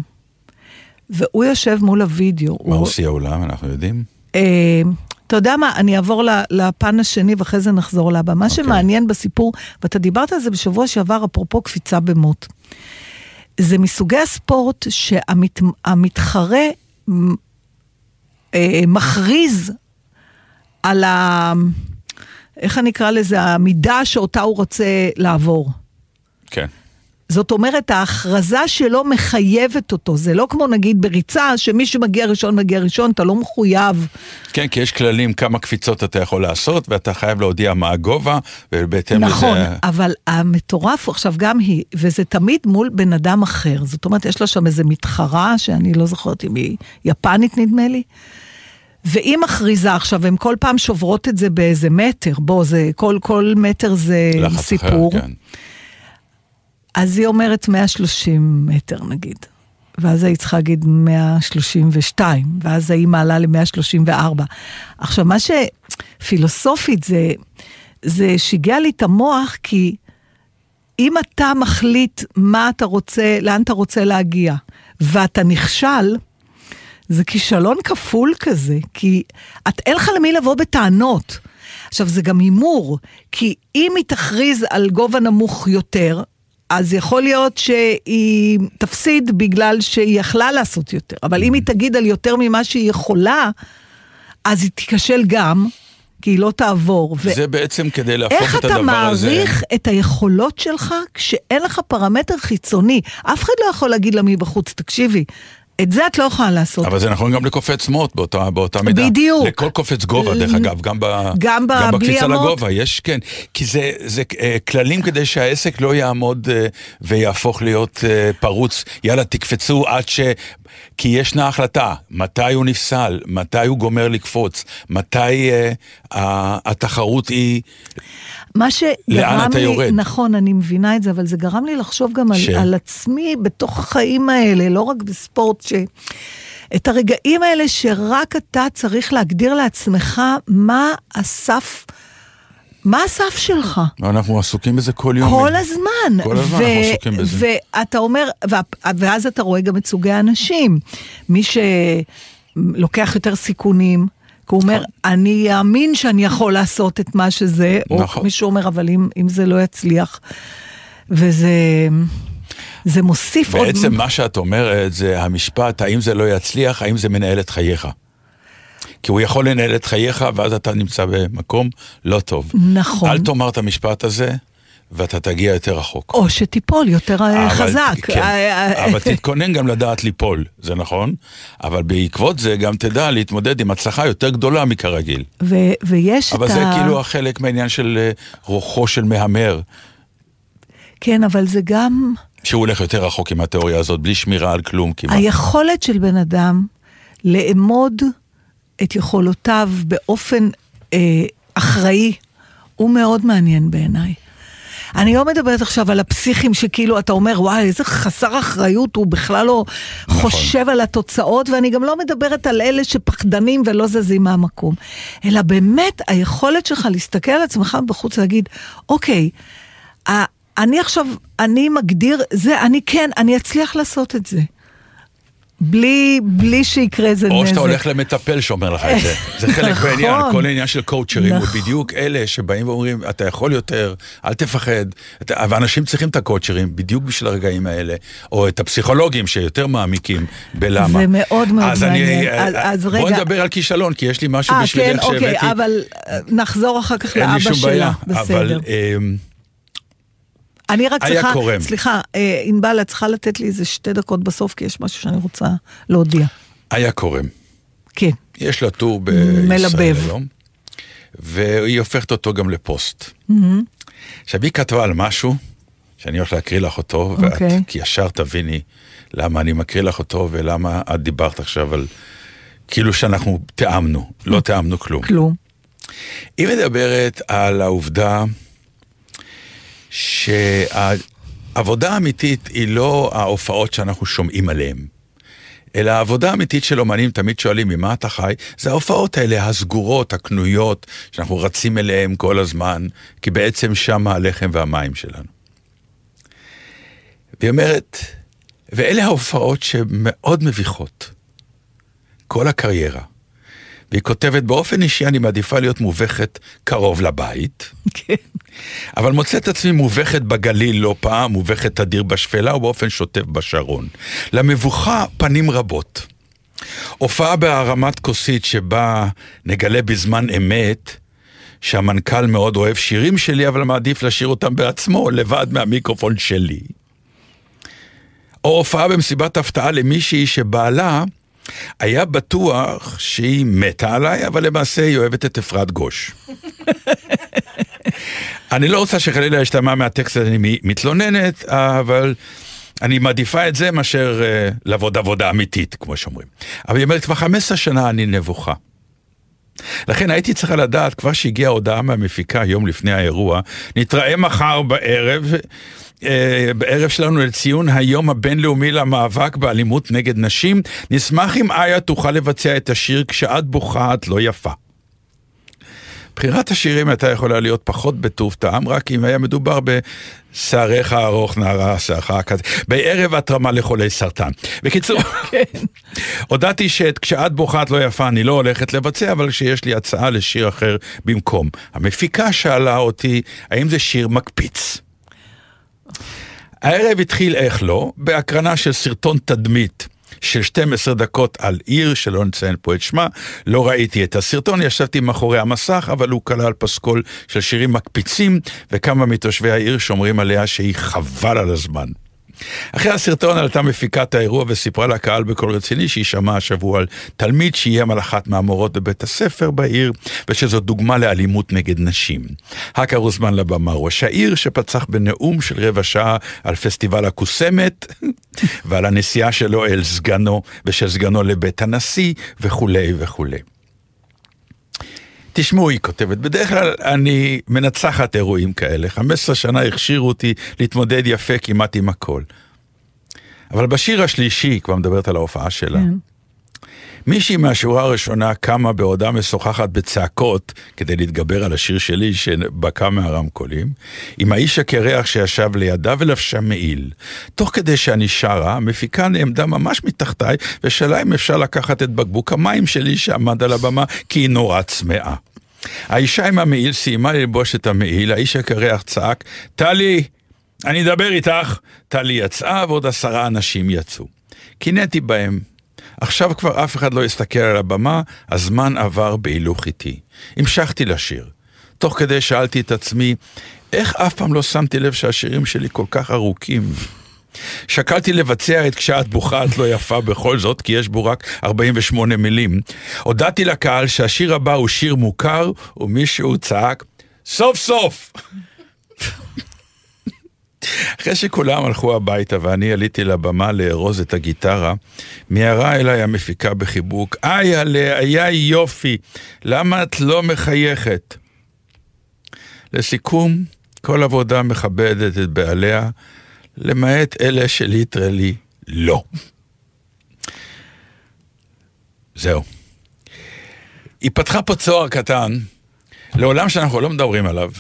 והוא יושב מול הוידאו. מה הוא- עושה העולם, אנחנו יודעים? אה, אתה יודע מה, אני אעבור לפן השני ואחרי זה נחזור לבא. מה אוקיי. שמעניין בסיפור, ואתה דיברת על זה בשבוע שעבר, אפרופו קפיצה במוט. זה מסוגי הספורט שהמתחרה מכריז על ה... איך אני אקרא לזה? המידה שאותה הוא רוצה לעבור. כן. זאת אומרת, ההכרזה שלו מחייבת אותו. זה לא כמו נגיד בריצה, שמי שמגיע ראשון מגיע ראשון, אתה לא מחויב. כן, כי יש כללים כמה קפיצות אתה יכול לעשות, ואתה חייב להודיע מה הגובה, ובהתאם נכון, לזה... אבל המטורף הוא עכשיו גם היא, וזה תמיד מול בן אדם אחר. זאת אומרת, יש לה שם איזה מתחרה, שאני לא זוכרת אם היא יפנית נדמה לי. והיא מכריזה עכשיו, הן כל פעם שוברות את זה באיזה מטר, בוא, זה, כל, כל מטר זה סיפור. אחר, כן. אז היא אומרת 130 מטר נגיד. ואז היית צריכה להגיד 132, ואז ההיא מעלה ל-134. עכשיו, מה שפילוסופית זה, זה שיגע לי את המוח, כי אם אתה מחליט מה אתה רוצה, לאן אתה רוצה להגיע, ואתה נכשל, זה כישלון כפול כזה, כי את, אין לך למי לבוא בטענות. עכשיו, זה גם הימור, כי אם היא תכריז על גובה נמוך יותר, אז יכול להיות שהיא תפסיד בגלל שהיא יכלה לעשות יותר. אבל אם היא תגיד על יותר ממה שהיא יכולה, אז היא תיכשל גם, כי היא לא תעבור. ו- זה בעצם כדי להפוך איך את אתה הדבר הזה... מעריך את היכולות שלך כשאין לך פרמטר חיצוני? אף אחד לא יכול להגיד לה מבחוץ, תקשיבי, את זה את לא יכולה לעשות. אבל זה נכון גם לקופץ מוט באותה, באותה מידה. בדיוק. לכל קופץ גובה, דרך אגב, גם, ב, גם ב- גם בקפיצה? לגובה, יש, כן. כי זה, זה אה, כללים כדי שהעסק לא יעמוד אה, ויהפוך להיות אה, פרוץ. יאללה, תקפצו עד ש... כי ישנה החלטה, מתי הוא נפסל, מתי הוא גומר לקפוץ, מתי אה, ה- התחרות היא... מה שגרם לי, יורד? נכון, אני מבינה את זה, אבל זה גרם לי לחשוב גם ש? על, על עצמי בתוך החיים האלה, לא רק בספורט, ש... את הרגעים האלה שרק אתה צריך להגדיר לעצמך מה הסף, מה הסף שלך. אנחנו עסוקים בזה כל יום. כל הזמן. כל הזמן אנחנו עסוקים בזה. ואתה אומר, ואז אתה רואה גם את סוגי האנשים. מי שלוקח יותר סיכונים, כי הוא אומר, אני אאמין שאני יכול לעשות את מה שזה, נכון. או מישהו אומר, אבל אם, אם זה לא יצליח, וזה זה מוסיף עוד... בעצם מה שאת אומרת זה המשפט, האם זה לא יצליח, האם זה מנהל את חייך. כי הוא יכול לנהל את חייך, ואז אתה נמצא במקום לא טוב. נכון. אל תאמר את המשפט הזה, ואתה תגיע יותר רחוק. או שתיפול יותר אה, אבל- חזק. כן, אה, אה, אבל תתכונן גם לדעת ליפול, זה נכון, אבל בעקבות זה גם תדע להתמודד עם הצלחה יותר גדולה מכרגיל. ו- ויש אבל את זה ה... כאילו החלק מהעניין של רוחו של מהמר, כן, אבל זה גם... שהוא הולך יותר רחוק עם התיאוריה הזאת, בלי שמירה על כלום כמעט. היכולת של בן אדם לאמוד את יכולותיו באופן אה, אחראי הוא מאוד מעניין בעיניי. אני לא מדברת עכשיו על הפסיכים שכאילו אתה אומר, וואי, איזה חסר אחריות, הוא בכלל לא נכון. חושב על התוצאות, ואני גם לא מדברת על אלה שפחדנים ולא זזים מהמקום. אלא באמת היכולת שלך להסתכל על עצמך בחוץ ולהגיד, אוקיי, ה- אני עכשיו, אני מגדיר, זה, אני כן, אני אצליח לעשות את זה. בלי, בלי שיקרה איזה נזק. או שאתה הולך למטפל שאומר לך את זה. זה חלק נכון. מהעניין, כל העניין של קואוצ'רים הוא. בדיוק אלה שבאים ואומרים, אתה יכול יותר, אל תפחד. ואנשים צריכים את הקואוצ'רים בדיוק בשביל הרגעים האלה, או את הפסיכולוגים שיותר מעמיקים בלמה. זה מאוד מאוד מעניין. אה, אז- אז בוא רגע. נדבר על כישלון, כי יש לי משהו אה, כן, בשבילך אוקיי, שהבאתי. אבל אה, נחזור אחר כך אין לי לאבא שום שלה. בעיה, בסדר. אני רק צריכה, קורם. סליחה, אה, ענבל, את צריכה לתת לי איזה שתי דקות בסוף, כי יש משהו שאני רוצה להודיע. היה קורם. כן. יש לה טור בישראל. היום, והיא הופכת אותו גם לפוסט. עכשיו, היא כתבה על משהו, שאני הולך להקריא לך אותו, ואת אוקיי. כי ישר תביני למה אני מקריא לך אותו, ולמה את דיברת עכשיו על... כאילו שאנחנו תיאמנו, לא תיאמנו כלום. כלום. היא מדברת על העובדה שהעבודה האמיתית היא לא ההופעות שאנחנו שומעים עליהן, אלא העבודה האמיתית של אומנים, תמיד שואלים ממה אתה חי, זה ההופעות האלה הסגורות, הקנויות, שאנחנו רצים אליהן כל הזמן, כי בעצם שם הלחם והמים שלנו. והיא אומרת, ואלה ההופעות שמאוד מביכות. כל הקריירה. והיא כותבת, באופן אישי אני מעדיפה להיות מובכת קרוב לבית, כן. אבל מוצאת עצמי מובכת בגליל לא פעם, מובכת תדיר בשפלה ובאופן שוטף בשרון. למבוכה פנים רבות. הופעה בהרמת כוסית שבה נגלה בזמן אמת שהמנכ"ל מאוד אוהב שירים שלי, אבל מעדיף לשיר אותם בעצמו, לבד מהמיקרופון שלי. או הופעה במסיבת הפתעה למישהי שבעלה היה בטוח שהיא מתה עליי, אבל למעשה היא אוהבת את אפרת גוש. אני לא רוצה שחלילה ישתמע מהטקסט הזה, אני מתלוננת, אבל אני מעדיפה את זה מאשר uh, לעבוד עבודה אמיתית, כמו שאומרים. אבל היא אומרת, כבר 15 שנה אני נבוכה. לכן הייתי צריכה לדעת, כבר שהגיעה הודעה מהמפיקה יום לפני האירוע, נתראה מחר בערב, בערב שלנו לציון היום הבינלאומי למאבק באלימות נגד נשים. נשמח אם איה תוכל לבצע את השיר כשאת בוכה את לא יפה. בחירת השירים הייתה יכולה להיות פחות בטוב טעם, רק אם היה מדובר בשעריך ארוך נערה, שערך כזה, בערב התרמה לחולי סרטן. בקיצור, הודעתי שאת כשאת בוכה את לא יפה אני לא הולכת לבצע, אבל שיש לי הצעה לשיר אחר במקום. המפיקה שאלה אותי, האם זה שיר מקפיץ? הערב התחיל איך לא, בהקרנה של סרטון תדמית של 12 דקות על עיר, שלא נציין פה את שמה. לא ראיתי את הסרטון, ישבתי מאחורי המסך, אבל הוא כלל פסקול של שירים מקפיצים, וכמה מתושבי העיר שומרים עליה שהיא חבל על הזמן. אחרי הסרטון עלתה מפיקת האירוע וסיפרה לקהל בקול רציני שהיא שמעה השבוע על תלמיד שאיים על אחת מהמורות בבית הספר בעיר, ושזו דוגמה לאלימות נגד נשים. האקר הוזמן לבמה ראש העיר, שפצח בנאום של רבע שעה על פסטיבל הקוסמת, ועל הנסיעה שלו אל סגנו, ושל סגנו לבית הנשיא, וכולי וכולי. תשמעו, היא כותבת, בדרך כלל אני מנצחת אירועים כאלה. 15 שנה הכשירו אותי להתמודד יפה כמעט עם הכל. אבל בשיר השלישי, היא כבר מדברת על ההופעה שלה, כן. מישהי מהשורה הראשונה קמה בעודה משוחחת בצעקות כדי להתגבר על השיר שלי שבקע מהרמקולים, עם האיש הקרח שישב לידה ולבשה מעיל. תוך כדי שאני שרה, המפיקה נעמדה ממש מתחתיי ושאלה אם אפשר לקחת את בקבוק המים שלי שעמד על הבמה כי היא נורא צמאה. האישה עם המעיל סיימה ללבוש את המעיל, האיש הקרח צעק, טלי, אני אדבר איתך. טלי יצאה ועוד עשרה אנשים יצאו. קינאתי בהם, עכשיו כבר אף אחד לא הסתכל על הבמה, הזמן עבר בהילוך איטי. המשכתי לשיר. תוך כדי שאלתי את עצמי, איך אף פעם לא שמתי לב שהשירים שלי כל כך ארוכים? שקלתי לבצע את כשאת בוכה את לא יפה בכל זאת, כי יש בו רק 48 מילים. הודעתי לקהל שהשיר הבא הוא שיר מוכר, ומישהו צעק, סוף סוף! אחרי שכולם הלכו הביתה ואני עליתי לבמה לארוז את הגיטרה, מיהרה אליי המפיקה בחיבוק, איי עלה, היה יופי, למה את לא מחייכת? לסיכום, כל עבודה מכבדת את בעליה, למעט אלה שליטרלי לא. זהו. היא פתחה פה צוהר קטן לעולם שאנחנו לא מדברים עליו.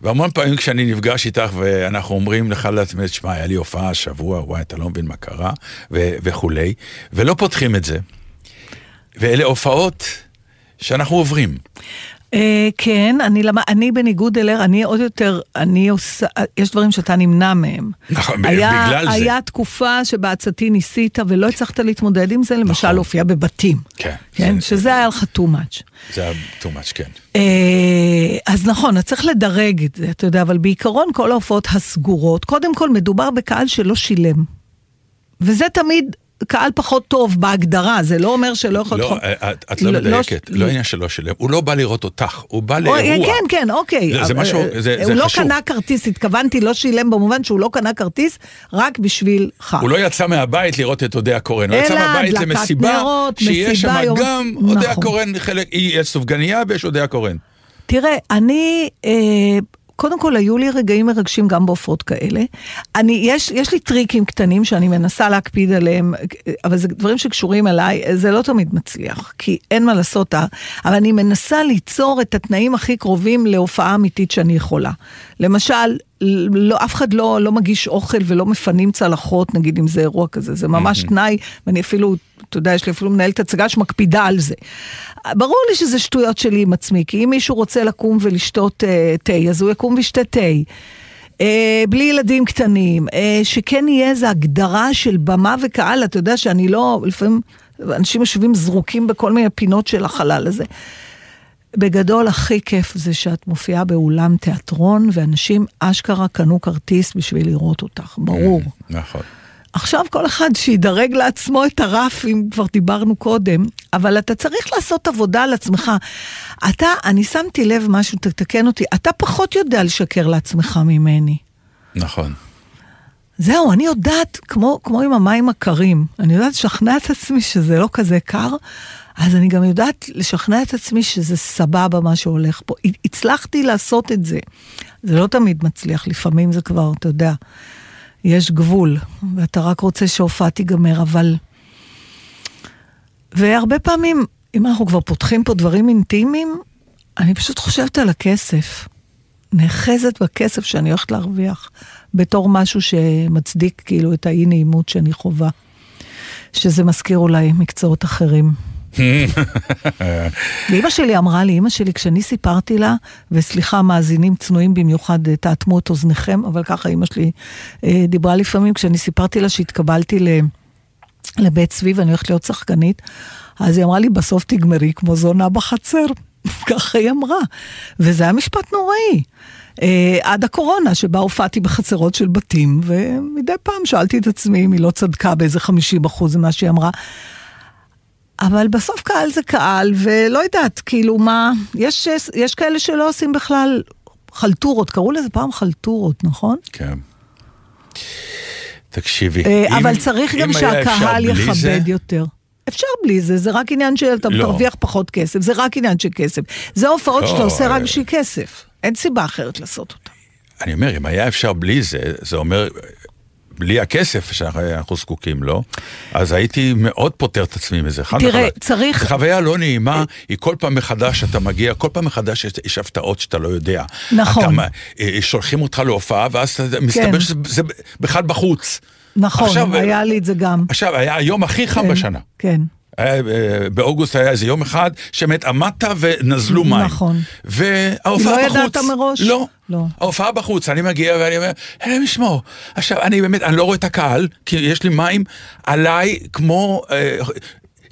והמון פעמים כשאני נפגש איתך ואנחנו אומרים לך לעצמי, תשמע, היה לי הופעה השבוע, וואי, אתה לא מבין מה קרה, ו- וכולי, ולא פותחים את זה. ואלה הופעות שאנחנו עוברים. אה, כן, אני, למה, אני בניגוד אליה, אני עוד יותר, אני עושה, יש דברים שאתה נמנע מהם. נכון, היה, בגלל זה. היה תקופה שבעצתי ניסית ולא הצלחת להתמודד עם זה, למשל נכון. להופיע בבתים. כן. כן, זה- שזה היה לך too much. זה היה too much, כן. אה, אז נכון, אז צריך לדרג את זה, אתה יודע, אבל בעיקרון כל ההופעות הסגורות, קודם כל מדובר בקהל שלא שילם. וזה תמיד קהל פחות טוב בהגדרה, זה לא אומר שלא יכול... לא, את, את לא לא- מדייקת, לא- לא עניין שלא שלם, הוא לא בא לראות אותך, הוא בא או, לאירוע. כן, כן, אוקיי. זה- משהו- אה, זה- הוא זה לא חשוב. קנה כרטיס, התכוונתי לא שילם במובן שהוא לא קנה כרטיס רק בשבילך. הוא לא יצא מהבית לראות את אודיה קורן, הוא יצא מהבית למסיבה, נרות, שיש שם יום- גם אודיה נכון. קורן, חלק, יש סופגניה ויש אודיה קורן. תראה, אני, אה, קודם כל היו לי רגעים מרגשים גם בהופעות כאלה. אני, יש, יש לי טריקים קטנים שאני מנסה להקפיד עליהם, אבל זה דברים שקשורים אליי, זה לא תמיד מצליח, כי אין מה לעשות, אה, אבל אני מנסה ליצור את התנאים הכי קרובים להופעה אמיתית שאני יכולה. למשל, לא, אף אחד לא, לא מגיש אוכל ולא מפנים צלחות, נגיד אם זה אירוע כזה, זה ממש תנאי, ואני אפילו, אתה יודע, יש לי אפילו מנהלת הצגה שמקפידה על זה. ברור לי שזה שטויות שלי עם עצמי, כי אם מישהו רוצה לקום ולשתות אה, תה, אז הוא יקום וישתה תה. אה, בלי ילדים קטנים, אה, שכן יהיה איזו הגדרה של במה וקהל, אתה יודע שאני לא, לפעמים אנשים יושבים זרוקים בכל מיני פינות של החלל הזה. בגדול, הכי כיף זה שאת מופיעה באולם תיאטרון, ואנשים אשכרה קנו כרטיס בשביל לראות אותך, ברור. נכון. עכשיו כל אחד שידרג לעצמו את הרף, אם כבר דיברנו קודם, אבל אתה צריך לעשות עבודה על עצמך. אתה, אני שמתי לב משהו, תתקן אותי, אתה פחות יודע לשקר לעצמך ממני. נכון. זהו, אני יודעת, כמו, כמו עם המים הקרים, אני יודעת לשכנע את עצמי שזה לא כזה קר, אז אני גם יודעת לשכנע את עצמי שזה סבבה מה שהולך פה. הצלחתי לעשות את זה. זה לא תמיד מצליח, לפעמים זה כבר, אתה יודע, יש גבול, ואתה רק רוצה שההופעה תיגמר, אבל... והרבה פעמים, אם אנחנו כבר פותחים פה דברים אינטימיים, אני פשוט חושבת על הכסף. נאחזת בכסף שאני הולכת להרוויח, בתור משהו שמצדיק כאילו את האי נעימות שאני חווה. שזה מזכיר אולי מקצועות אחרים. ואימא שלי אמרה לי, אימא שלי, כשאני סיפרתי לה, וסליחה, מאזינים צנועים במיוחד, אה, תאטמו את אוזניכם, אבל ככה אימא שלי אה, דיברה לפעמים, כשאני סיפרתי לה שהתקבלתי ל... לבית צבי ואני הולכת להיות שחקנית, אז היא אמרה לי, בסוף תגמרי כמו זונה בחצר. ככה היא אמרה. וזה היה משפט נוראי. אה, עד הקורונה, שבה הופעתי בחצרות של בתים, ומדי פעם שאלתי את עצמי אם היא לא צדקה באיזה 50 אחוז ממה שהיא אמרה. אבל בסוף קהל זה קהל, ולא יודעת, כאילו מה, יש, יש כאלה שלא עושים בכלל חלטורות, קראו לזה פעם חלטורות, נכון? כן. תקשיבי, אה, אם, אבל צריך אם גם שהקהל יכבד זה, יותר. אפשר בלי זה, זה רק עניין שאתה לא. תרוויח פחות כסף, זה רק עניין של כסף. זה הופעות לא, שאתה עושה רק אה, בשביל כסף. אין סיבה אחרת לעשות אותה. אני אומר, אם היה אפשר בלי זה, זה אומר, בלי הכסף שאנחנו זקוקים לו, אז הייתי מאוד פותר את עצמי מזה. תראה, וחלק. צריך- זו חוויה לא נעימה, היא כל פעם מחדש אתה מגיע, כל פעם מחדש יש, יש הפתעות שאתה לא יודע. נכון. אתה, אה, שולחים אותך להופעה, ואז מסתבר שזה זה בכלל בחוץ. נכון, עכשיו, היה לי את זה גם. עכשיו, היה היום הכי חם כן, בשנה. כן. היה, אה, באוגוסט היה איזה יום אחד, שבאמת עמדת ונזלו מים. נכון. וההופעה לא בחוץ. ידעת מראש? לא. לא. ההופעה בחוץ, אני מגיע ואני אומר, אלוהים ישמור. עכשיו, אני באמת, אני לא רואה את הקהל, כי יש לי מים עליי כמו... אה,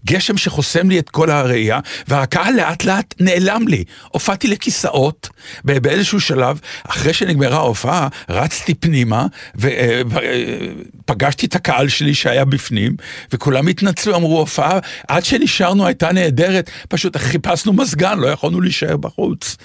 גשם שחוסם לי את כל הראייה, והקהל לאט לאט נעלם לי. הופעתי לכיסאות באיזשהו שלב, אחרי שנגמרה ההופעה, רצתי פנימה ופגשתי את הקהל שלי שהיה בפנים, וכולם התנצלו, אמרו, הופעה, עד שנשארנו הייתה נהדרת, פשוט חיפשנו מזגן, לא יכולנו להישאר בחוץ.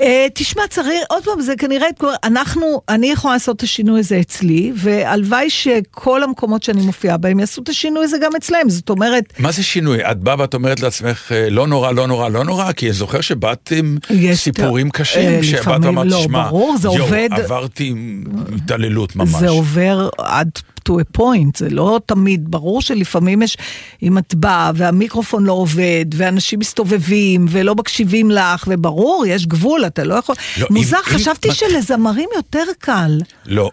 אה, תשמע, צריך, עוד פעם, זה כנראה, אנחנו, אני יכולה לעשות את השינוי הזה אצלי, והלוואי שכל המקומות שאני מופיעה בהם יעשו את השינוי הזה גם אצלם. זאת אומרת, מה זה שינוי? את באה ואת אומרת לעצמך, אה, לא נורא, לא נורא, לא נורא, כי אני זוכר שבאת עם סיפורים קשים, אה, שבאת לפעמים ואמרת, לא, שמע, ברור, זה יואו, עובד- עברתי התעללות ממש. זה עובר עד to a point, זה לא תמיד, ברור שלפעמים יש, אם את באה והמיקרופון לא עובד, ואנשים מסתובבים ולא מקשיבים לך, וברור, יש גבול, אתה לא יכול... לא, מוזר, אם- אם- חשבתי מה- שלזמרים יותר קל. לא,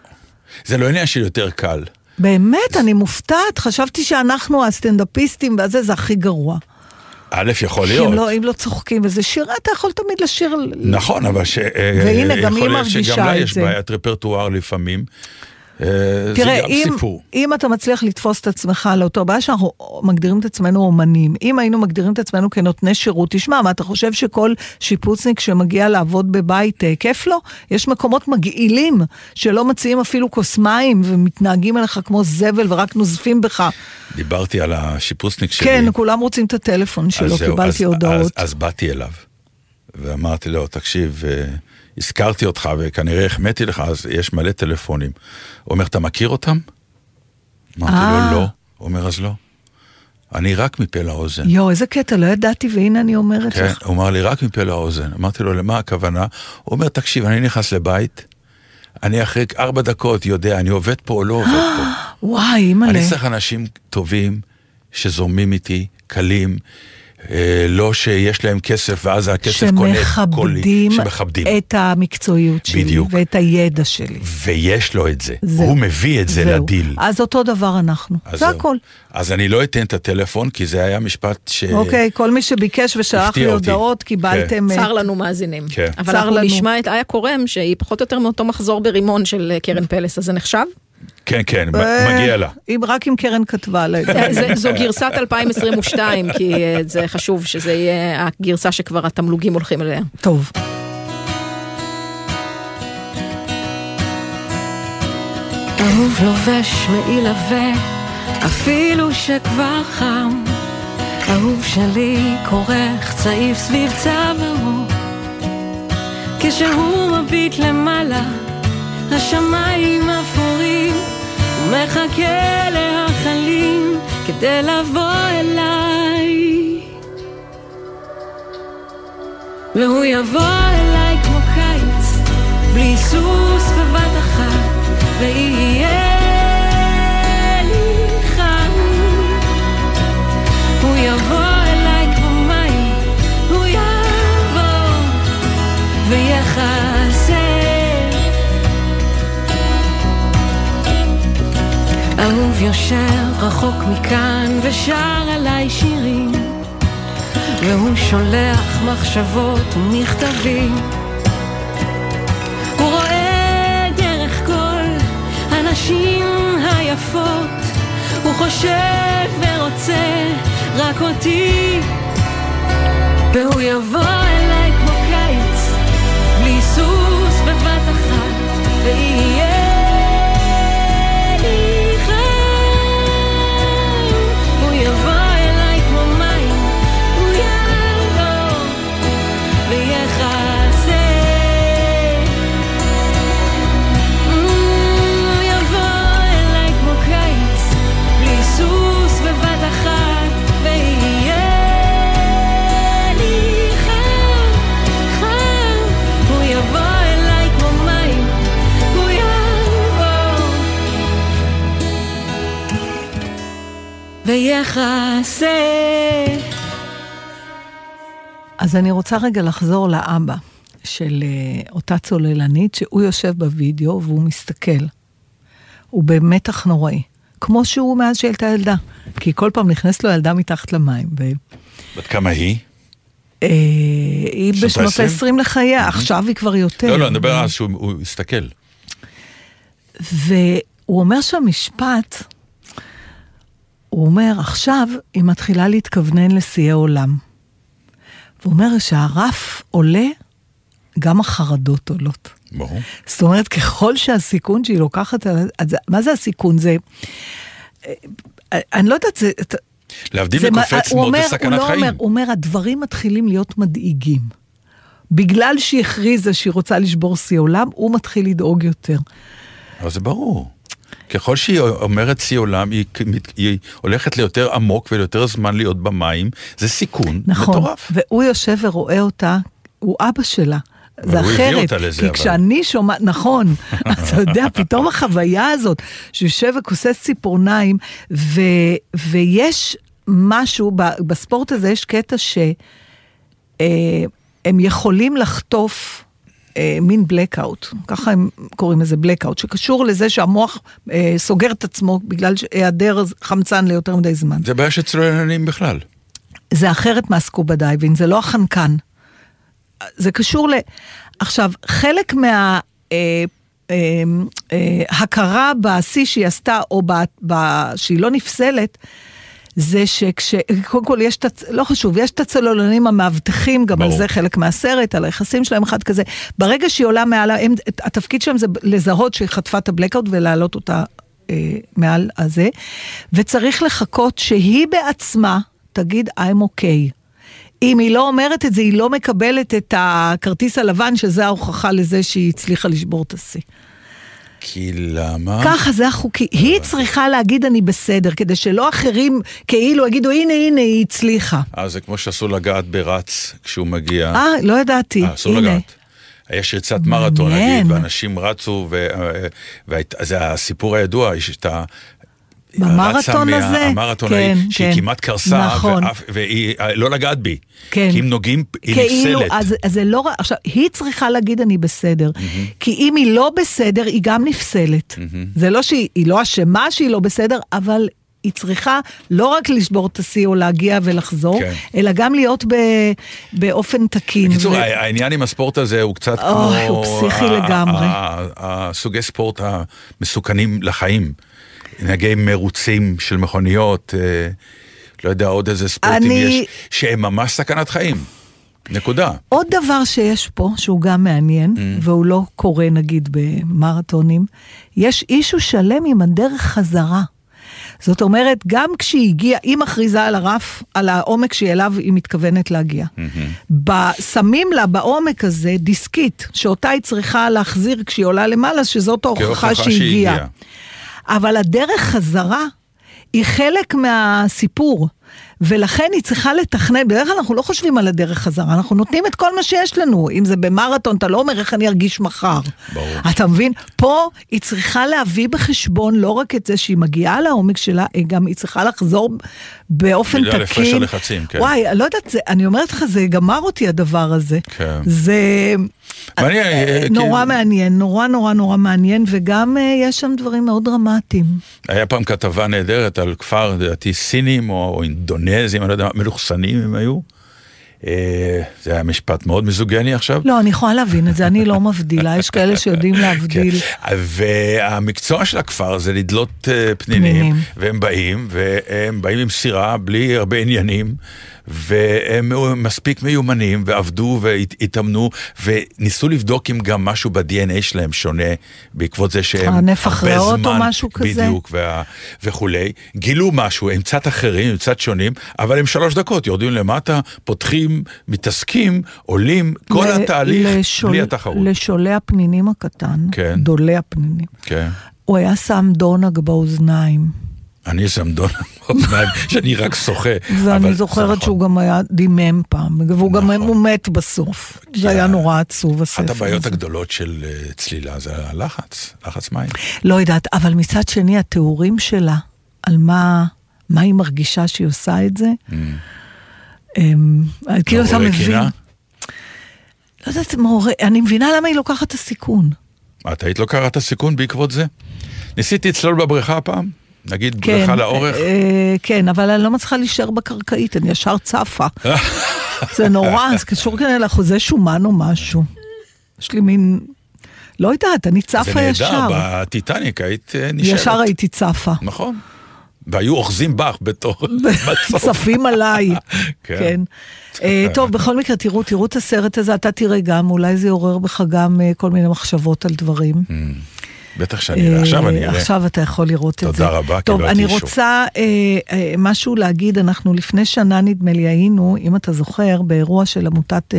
זה לא עניין של יותר קל. באמת, אני מופתעת, חשבתי שאנחנו הסטנדאפיסטים והזה, זה הכי גרוע. א', יכול להיות. אם לא, אם לא צוחקים, וזה שיר, אתה יכול תמיד לשיר... נכון, אבל ש... והנה, אה, גם היא יכול להיות מרגישה שגם לה את יש זה. בעיית רפרטואר לפעמים. אה, תראה, זה גם אם, סיפור. אם אתה מצליח לתפוס את עצמך לאותו בעיה שאנחנו מגדירים את עצמנו אומנים, אם היינו מגדירים את עצמנו כנותני שירות, תשמע, מה אתה חושב שכל שיפוצניק שמגיע לעבוד בבית, אה, כיף לו? יש מקומות מגעילים שלא מציעים אפילו כוס מים ומתנהגים אליך כמו זבל ורק נוזפים בך. דיברתי על השיפוצניק שלי. כן, כולם רוצים את הטלפון אז שלו, קיבלתי אז- הודעות. אז, אז באתי אליו, ואמרתי לו, תקשיב, אה, הזכרתי אותך וכנראה החמאתי לך, אז יש מלא טלפונים. הוא אומר, אתה מכיר אותם? אמרתי אה. לו, לא. הוא אומר, אז לא. אני רק מפה לאוזן. יואו, איזה קטע, לא ידעתי, והנה אני אומרת כן, לך. הוא אמר לי, רק מפה לאוזן. אמרתי לו, למה הכוונה? הוא אומר, תקשיב, אני נכנס לבית, אני אחרי ארבע דקות יודע, אני עובד פה או לא עובד פה. וואי, אימא'לה. אני צריך אנשים טובים, שזורמים איתי, קלים, אה, לא שיש להם כסף ואז הכסף קונה את כל... שמכבדים. את המקצועיות שלי. בדיוק. ואת הידע שלי. ויש לו את זה. זהו. הוא מביא את זה זהו. לדיל. אז אותו דבר אנחנו. זה זהו. הכל. אז אני לא אתן את הטלפון, כי זה היה משפט ש... אוקיי, כל מי שביקש ושלח לי. הודעות, קיבלתם... אה, צר לנו מאזינים. כן. אבל צר אנחנו לנו. נשמע את איה קורם, שהיא פחות או יותר מאותו מחזור ברימון של אה, קרן פלס, אז זה נחשב? כן, כן, אה, מגיע לה. אם רק אם קרן כתבה לה את זה. זה- זו גרסת 2022, כי אה, זה חשוב שזה יהיה הגרסה שכבר התמלוגים הולכים אליה. טוב. אהוב לובש מעיל עבה, אפילו שכבר חם. אהוב שלי כורך צעיף סביב צווארו. כשהוא מביט למעלה, השמיים הוא מחכה להחלים כדי לבוא אליי. והוא יבוא אליי כמו קיץ, בלי סוס בבת אחת, ויהיה אהוב יושב רחוק מכאן ושר עליי שירים והוא שולח מחשבות ומכתבים. הוא רואה דרך כל הנשים היפות הוא חושב ורוצה רק אותי. והוא יבוא אליי כמו קיץ בלי סוס בבת אחת ויהיה ויחסה אז אני רוצה רגע לחזור לאבא של אה, אותה צוללנית, שהוא יושב בווידאו והוא מסתכל. הוא במתח נוראי. כמו שהוא מאז שהייתה ילדה. כי כל פעם נכנסת לו ילדה מתחת למים. ו... בת כמה היא? אה, היא שנות בשנות ה-עשרים? ה-20 לחייה, עכשיו היא כבר יותר. לא, לא, אני מדבר אז שהוא הוא הסתכל. והוא אומר שם משפט, הוא אומר, עכשיו היא מתחילה להתכוונן לשיאי עולם. והוא אומר שהרף עולה, גם החרדות עולות. ברור. זאת אומרת, ככל שהסיכון שהיא לוקחת, אז מה זה הסיכון? זה... אני לא יודעת, זה... להבדיל מקופץ מאוד הוא לא חיים. אומר, הוא אומר, הדברים מתחילים להיות מדאיגים. בגלל שהיא הכריזה שהיא רוצה לשבור שיא עולם, הוא מתחיל לדאוג יותר. אבל זה ברור. ככל שהיא אומרת שיא עולם, היא, היא הולכת ליותר עמוק וליותר זמן להיות במים, זה סיכון נכון. מטורף. והוא יושב ורואה אותה, הוא אבא שלה. זה אחרת, לזה, כי אבל. כשאני שומעת, נכון, אתה יודע, פתאום החוויה הזאת, שיושב וכוסס ציפורניים, ו, ויש משהו, בספורט הזה יש קטע שהם יכולים לחטוף אה, מין blackout, ככה הם קוראים לזה blackout, שקשור לזה שהמוח אה, סוגר את עצמו בגלל היעדר חמצן ליותר מדי זמן. זה בעיה של צוללנים בכלל. זה אחרת מה scuba diving, זה לא החנקן. זה קשור ל... עכשיו, חלק מה... אה, אה, אה, הכרה בשיא שהיא עשתה, או ב, ב, שהיא לא נפסלת, זה שכש... קודם כל יש את... הצ- לא חשוב, יש את הצוללנים המאבטחים, גם ברור. על זה חלק מהסרט, על היחסים שלהם אחד כזה. ברגע שהיא עולה מעל... הם, התפקיד שלהם זה לזהות שהיא חטפה את הבלקאוט ולהעלות אותה אה, מעל הזה, וצריך לחכות שהיא בעצמה תגיד I'm okay. אם היא לא אומרת את זה, היא לא מקבלת את הכרטיס הלבן, שזה ההוכחה לזה שהיא הצליחה לשבור את השיא. כי למה? ככה זה החוקי. היא צריכה להגיד אני בסדר, כדי שלא אחרים כאילו יגידו הנה הנה היא הצליחה. אה, זה כמו שאסור לגעת ברץ כשהוא מגיע. אה, לא ידעתי. אה, אסור. לגעת. יש ריצת מרתון. נגיד, ואנשים רצו, וזה הסיפור הידוע, יש את במרתון רצה הזה? המרתון כן, ההיא, שהיא כן. כמעט קרסה, נכון. ואף- והיא אה, לא לגעת בי. כן. כי אם נוגעים, היא כאילו, נפסלת. אז, אז זה לא עכשיו, היא צריכה להגיד אני בסדר, כי אם היא לא בסדר, היא גם נפסלת. זה לא שהיא היא לא אשמה שהיא לא בסדר, אבל היא צריכה לא רק לשבור את השיא או להגיע ולחזור, כן. אלא גם להיות ב, באופן תקין. בקיצור, ו- העניין עם הספורט הזה הוא קצת אוי, כמו... הוא פסיכי לגמרי. הסוגי ספורט המסוכנים לחיים. נהגי מרוצים של מכוניות, אה, לא יודע, עוד איזה ספורטים אני- יש, שהם ממש סכנת חיים. נקודה. עוד דבר שיש פה, שהוא גם מעניין, Mm. והוא לא קורה נגיד במרתונים, יש אישו שלם עם הדרך חזרה. זאת אומרת, גם כשהיא הגיעה, היא מכריזה על הרף, על העומק שאליו היא מתכוונת להגיע. ב- שמים לה בעומק הזה דיסקית, שאותה היא צריכה להחזיר כשהיא עולה למעלה, שזאת ההוכחה שהיא הגיעה. אבל הדרך חזרה היא חלק מהסיפור. ולכן היא צריכה לתכנן, בדרך כלל אנחנו לא חושבים על הדרך חזרה, אנחנו נותנים את כל מה שיש לנו. אם זה במרתון, אתה לא אומר איך אני ארגיש מחר. ברור. אתה מבין? פה היא צריכה להביא בחשבון לא רק את זה שהיא מגיעה לעומק שלה, היא גם היא צריכה לחזור באופן בגלל תקין. הפרש הלחצים, כן. וואי, לא יודעת, זה, אני אומרת לך, זה גמר אותי הדבר הזה. כן. זה מעניין, אה, אה, נורא כאילו- מעניין, נורא נורא נורא מעניין, וגם אה, יש שם דברים מאוד דרמטיים. היה פעם כתבה נהדרת על כפר, לדעתי סינים או, או אינדונזים, אני לא יודע, מה, מלוכסנים הם היו. אה, זה היה משפט מאוד מיזוגני עכשיו. לא, אני יכולה להבין את זה, אני לא מבדילה, יש כאלה שיודעים להבדיל. כן. והמקצוע של הכפר זה לדלות אה, פנינים, פנינים. והם באים, והם באים עם סירה בלי הרבה עניינים, והם מספיק מיומנים, ועבדו והתאמנו, וניסו לבדוק אם גם משהו ב-DNA שלהם שונה, בעקבות זה שהם הנפח הרבה ריאות או זמן, משהו כזה? בדיוק, וה, וכולי. גילו משהו, הם קצת אחרים, הם קצת שונים, אבל הם שלוש דקות, יורדים למטה, פותחים, מתעסקים, עולים, כל ל- התהליך לשול- בלי התחרות. לשולי הפנינים הקטן, כן. דולי הפנינים, כן. הוא היה שם דונג באוזניים. אני שם דונלד באוזניים, שאני רק שוחה. ואני זה זוכרת נכון. שהוא גם היה דימם פעם, והוא גם נכון. הוא מת בסוף. זה היה נורא עצוב, הספר אחת הבעיות הזה. הגדולות של אה, צלילה זה הלחץ, לחץ מים. לא יודעת, אבל מצד שני, התיאורים שלה, על מה, מה היא מרגישה שהיא עושה את זה, הם, כאילו אתה מבין. לא יודעת, מעורר, אני מבינה למה היא לוקחת את הסיכון. את היית לוקחת סיכון בעקבות זה? ניסיתי לצלול בבריכה פעם? נגיד בריכה לאורך? אה, כן, אבל אני לא מצליחה להישאר בקרקעית, אני ישר צפה. זה נורא, זה קשור כנראה לאחוזי שומן או משהו. יש לי מין, לא יודעת, אני זה צפה ישר. נהדר, בטיטניק היית אה, נשארת. ישר הייתי צפה. נכון. והיו אוחזים בך בתור מצוף. צפים עליי. כן. כן. אה, טוב, בכל מקרה, תראו, תראו את הסרט הזה, אתה תראה גם, אולי זה יעורר בך גם אה, כל מיני מחשבות על דברים. בטח שאני אראה, עכשיו אני אראה. עכשיו אתה יכול לראות את זה. תודה רבה, טוב, קיבלתי אני אישור. רוצה אה, משהו להגיד, אנחנו לפני שנה נדמה לי היינו, אם אתה זוכר, באירוע של עמותת,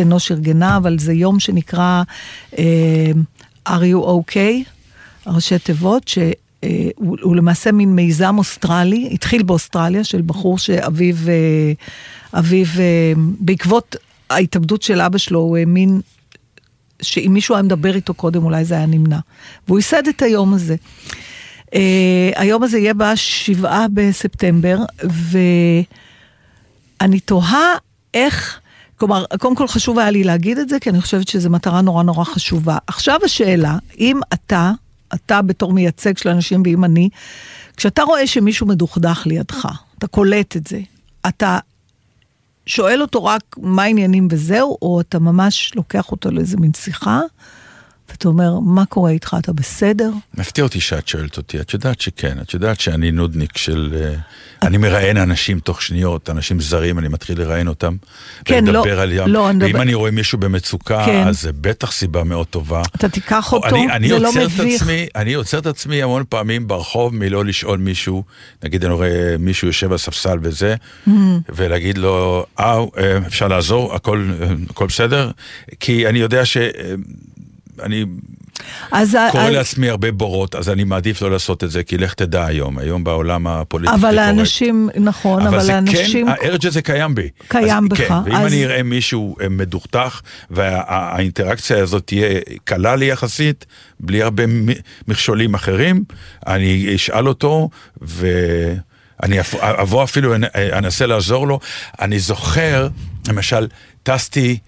אנוש ארגנה, אבל זה יום שנקרא are you okay? ראשי תיבות, שהוא הוא למעשה מין מיזם אוסטרלי, התחיל באוסטרליה, של בחור שאביו, אה, אביו, אה, בעקבות ההתאבדות של אבא שלו, הוא האמין שאם מישהו היה מדבר איתו קודם, אולי זה היה נמנע. והוא ייסד את היום הזה. היום הזה יהיה בשבעה בספטמבר, ואני תוהה איך, כלומר, קודם כל חשוב היה לי להגיד את זה, כי אני חושבת שזו מטרה נורא נורא חשובה. עכשיו השאלה, אם אתה, אתה בתור מייצג של אנשים, ואם אני, כשאתה רואה שמישהו מדוכדך לידך, אתה קולט את זה, אתה שואל אותו רק מה העניינים וזהו, או אתה ממש לוקח אותו לאיזה מין שיחה, ואתה אומר, מה קורה איתך, אתה בסדר? מפתיע אותי שאת שואלת אותי, את יודעת שכן, את יודעת שאני נודניק של... אה, אני מראיין אנשים תוך שניות, אנשים זרים, אני מתחיל לראיין אותם. כן, לא, עליהם. לא, אני ואם מדבר- אני רואה מישהו במצוקה, כן. אז זה בטח סיבה מאוד טובה. אתה תיקח או, אותו, אני, אני זה לא מביך. עצמי, אני עוצר את עצמי המון פעמים ברחוב מלא לשאול מישהו, נגיד אני רואה מישהו יושב על ספסל וזה, Mm. ולהגיד לו, אה, אה, אפשר לעזור, הכל, אה, הכל בסדר? כי אני יודע ש... אה, אני אז... קורא אז- לעצמי הרבה בורות, אז אני מעדיף לא לעשות את זה, כי לך תדע היום, היום בעולם הפוליטי אבל קורקט. האנשים, נכון, אבל זה האנשים... כן, הארג' הזה קיים בי. קיים אז, בך, כן, ואם אז- אני אראה מישהו אה, מדוכדך, והאינטראקציה הזאת תהיה קלה לי יחסית, בלי הרבה מכשולים אחרים, אני אשאל אותו, ואני אפ- אבוא אפילו, אנ- אנסה לעזור לו. אני זוכר, למשל, טסתי...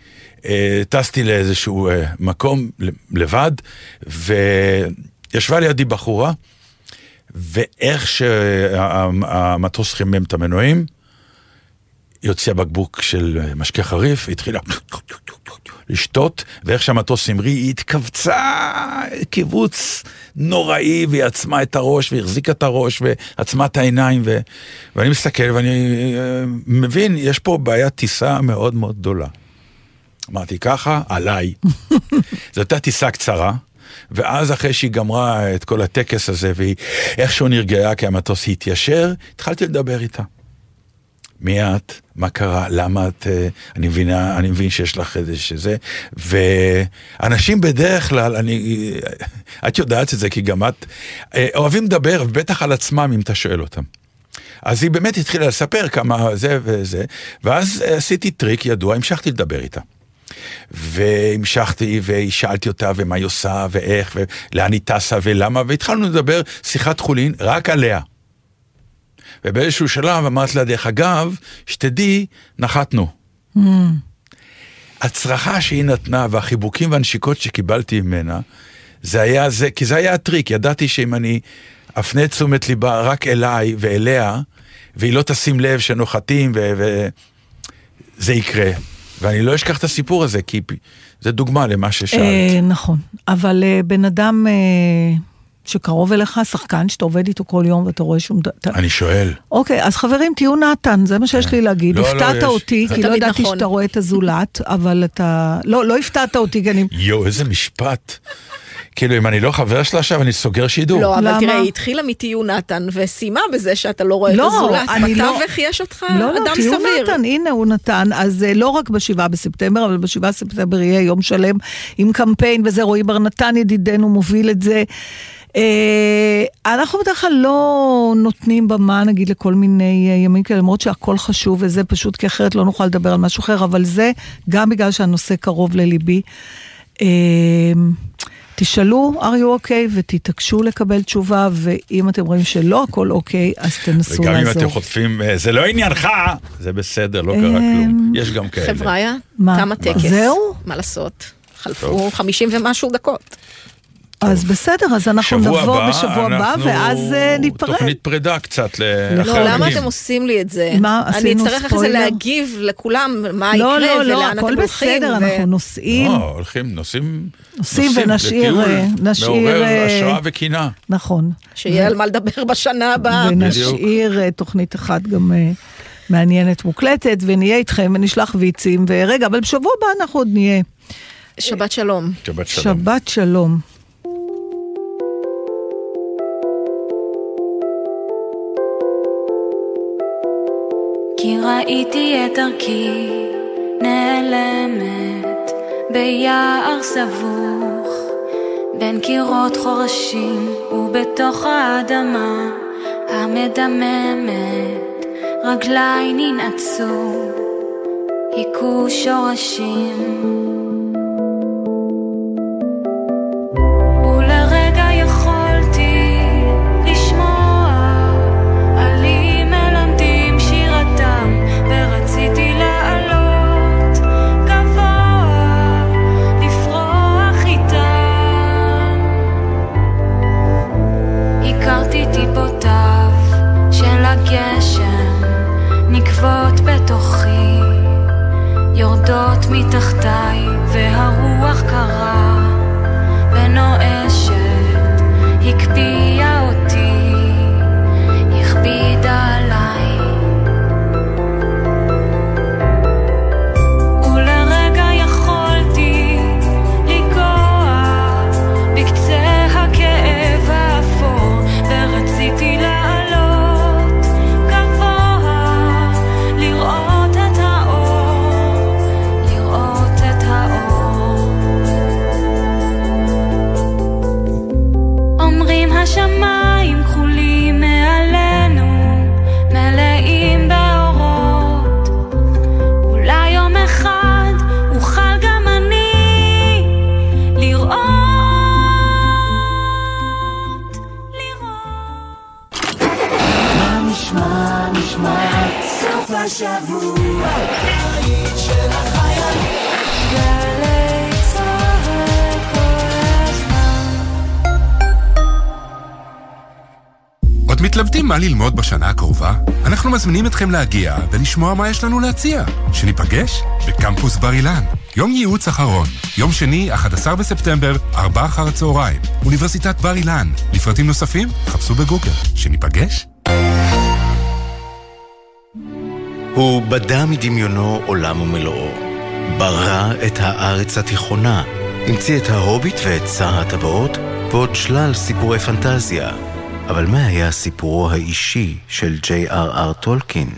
אה, טסתי לאיזשהו אה, מקום לבד, וישבה לידי בחורה, ואיך שהמטוס חימם את המנועים, היא הוציאה בקבוק של משקה חריף, היא התחילה לשתות, ואיך שהמטוס המריא, היא התכווצה קיבוץ נוראי, והיא עצמה את הראש, והחזיקה את הראש, ועצמה את העיניים, ו... ואני מסתכל ואני אה, מבין, יש פה בעיית טיסה מאוד מאוד גדולה. אמרתי ככה, עליי. זו הייתה טיסה קצרה, ואז אחרי שהיא גמרה את כל הטקס הזה, והיא איכשהו נרגעה כי המטוס התיישר, התחלתי לדבר איתה. מי את? מה קרה? למה את... אה, אני מבינה, אני מבין שיש לך איזה שזה. ואנשים בדרך כלל, אני... את יודעת את זה, כי גם את... אה, אוהבים לדבר, בטח על עצמם, אם אתה שואל אותם. אז היא באמת התחילה לספר כמה זה וזה, ואז אה, עשיתי טריק ידוע, המשכתי לדבר איתה. והמשכתי, ושאלתי אותה, ומה היא עושה, ואיך, ולאן היא טסה, ולמה, והתחלנו לדבר שיחת חולין רק עליה. ובאיזשהו שלב אמרת לה, דרך אגב, שתדעי, נחתנו. הצרחה שהיא נתנה, והחיבוקים והנשיקות שקיבלתי ממנה, זה היה זה, כי זה היה הטריק, ידעתי שאם אני אפנה תשומת ליבה רק אליי ואליה, והיא לא תשים לב שנוחתים, וזה יקרה. ואני לא אשכח את הסיפור הזה, כי זה דוגמה למה ששאלת. אה, נכון, אבל אה, בן אדם אה, שקרוב אליך, שחקן שאתה עובד איתו כל יום ואתה רואה שהוא... אתה- אני שואל. אוקיי, אז חברים, תהיו נתן, זה מה שיש לי להגיד. לא, לא, הפתעת. אותי, כי לא ידעתי נכון. שאתה רואה את הזולת, אבל אתה... לא, לא הפתעת אותי, כי אני... יואו, איזה משפט. כאילו, אם אני לא חבר שלה עכשיו, אני סוגר שידור. לא, אבל למה? תראה, היא התחילה מתהיו נתן, וסיימה בזה שאתה לא רואה את לא, הזולת. אני לא- בתווך יש אותך לא, לא, אדם תהיו סביר. נתן, הנה הוא נתן. אז אה, לא רק בשבעה בספטמבר, אבל בשבעה בספטמבר יהיה יום שלם עם קמפיין, וזה רועי בר נתן ידידנו מוביל את זה. אה, אנחנו בדרך כלל לא נותנים במה, נגיד, לכל מיני אה, ימים כאלה, למרות שהכל חשוב, וזה פשוט, כי אחרת לא נוכל לדבר על משהו אחר, אבל זה גם בגלל שהנושא קרוב לליבי. אה, תשאלו, are you okay, ותתעקשו לקבל תשובה, ואם אתם רואים שלא הכל אוקיי, אז תנסו וגם אם לעזור. אתם חוטפים, אה, זה לא עניינך, זה בסדר, לא קרה אמ, כלום. יש גם כאלה. חבריה, מה? תם הטקס. זהו? מה לעשות? חלפו טוב. 50 ומשהו דקות. אז בסדר, אז אנחנו נבוא הבא, בשבוע הבא, ואז אה, ניפרד. תוכנית פרידה קצת לא, לאחר לא, למה. אתם עושים לי את זה? מה, אני עשינו אצטרך אחרי זה ספוילר? להגיב לכולם מה לא, יקרה לא, לא, ולאן הכל אתם הולכים. בסדר, ו- אנחנו נוסעים. לא, הולכים, נוסעים, נוסעים ונשאיר, אה, נשאיר, מעורר אה, השראה וקנאה. נכון. שיהיה על מה לדבר בשנה הבאה. ונשאיר תוכנית אחת גם מעניינת מוקלטת, ונהיה איתכם ונשלח ויצים, ורגע, אבל בשבוע הבא אנחנו עוד נהיה. שבת שלום. שבת שלום. שבת שלום. כי ראיתי את דרכי נעלמת ביער סבוך בין קירות חורשים ובתוך האדמה המדממת רגליי ננעצו היכו שורשים מזמינים אתכם להגיע ולשמוע מה יש לנו להציע. שניפגש בקמפוס בר אילן. יום ייעוץ אחרון, יום שני, 11 בספטמבר, 4 אחר הצהריים. אוניברסיטת בר אילן. לפרטים נוספים, חפשו בגוגל. שניפגש? הוא בדה מדמיונו עולם ומלואו. ברא את הארץ התיכונה, המציא את ההוביט ואת שר הטבעות, ועוד שלל סיפורי פנטזיה. אבל מה היה סיפורו האישי של J.R.R. טולקין?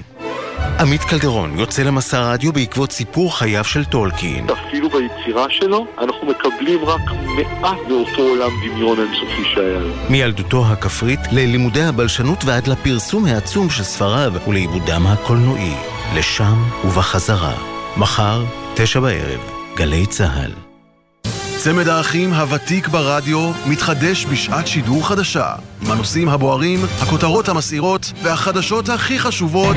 עמית קלדרון יוצא למסע רדיו בעקבות סיפור חייו של טולקין. אפילו ביצירה שלו, אנחנו מקבלים רק מעט מאותו עולם דמיון אינסופי שהיה לו. מילדותו הכפרית ללימודי הבלשנות ועד לפרסום העצום של ספריו ולעיבודם הקולנועי. לשם ובחזרה. מחר, תשע בערב, גלי צה"ל. צמד האחים הוותיק ברדיו מתחדש בשעת שידור חדשה עם הנושאים הבוערים, הכותרות המסעירות והחדשות הכי חשובות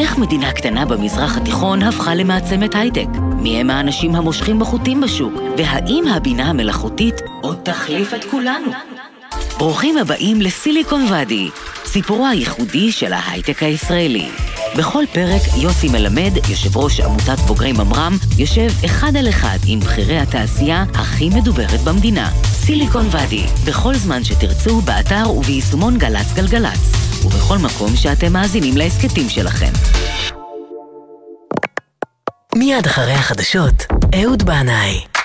איך מדינה קטנה במזרח התיכון הפכה למעצמת הייטק? מי הם האנשים המושכים בחוטים בשוק? והאם הבינה המלאכותית עוד תחליף את כולנו? ברוכים הבאים לסיליקון ואדי, סיפורו הייחודי של ההייטק הישראלי. בכל פרק יוסי מלמד, יושב ראש עמותת בוגרי ממר"ם, יושב אחד על אחד עם בכירי התעשייה הכי מדוברת במדינה. סיליקון ואדי, בכל זמן שתרצו, באתר וביישומון גל"צ גלגלצ, ובכל מקום שאתם מאזינים להסכתים שלכם. מיד אחרי החדשות, אהוד בנאי.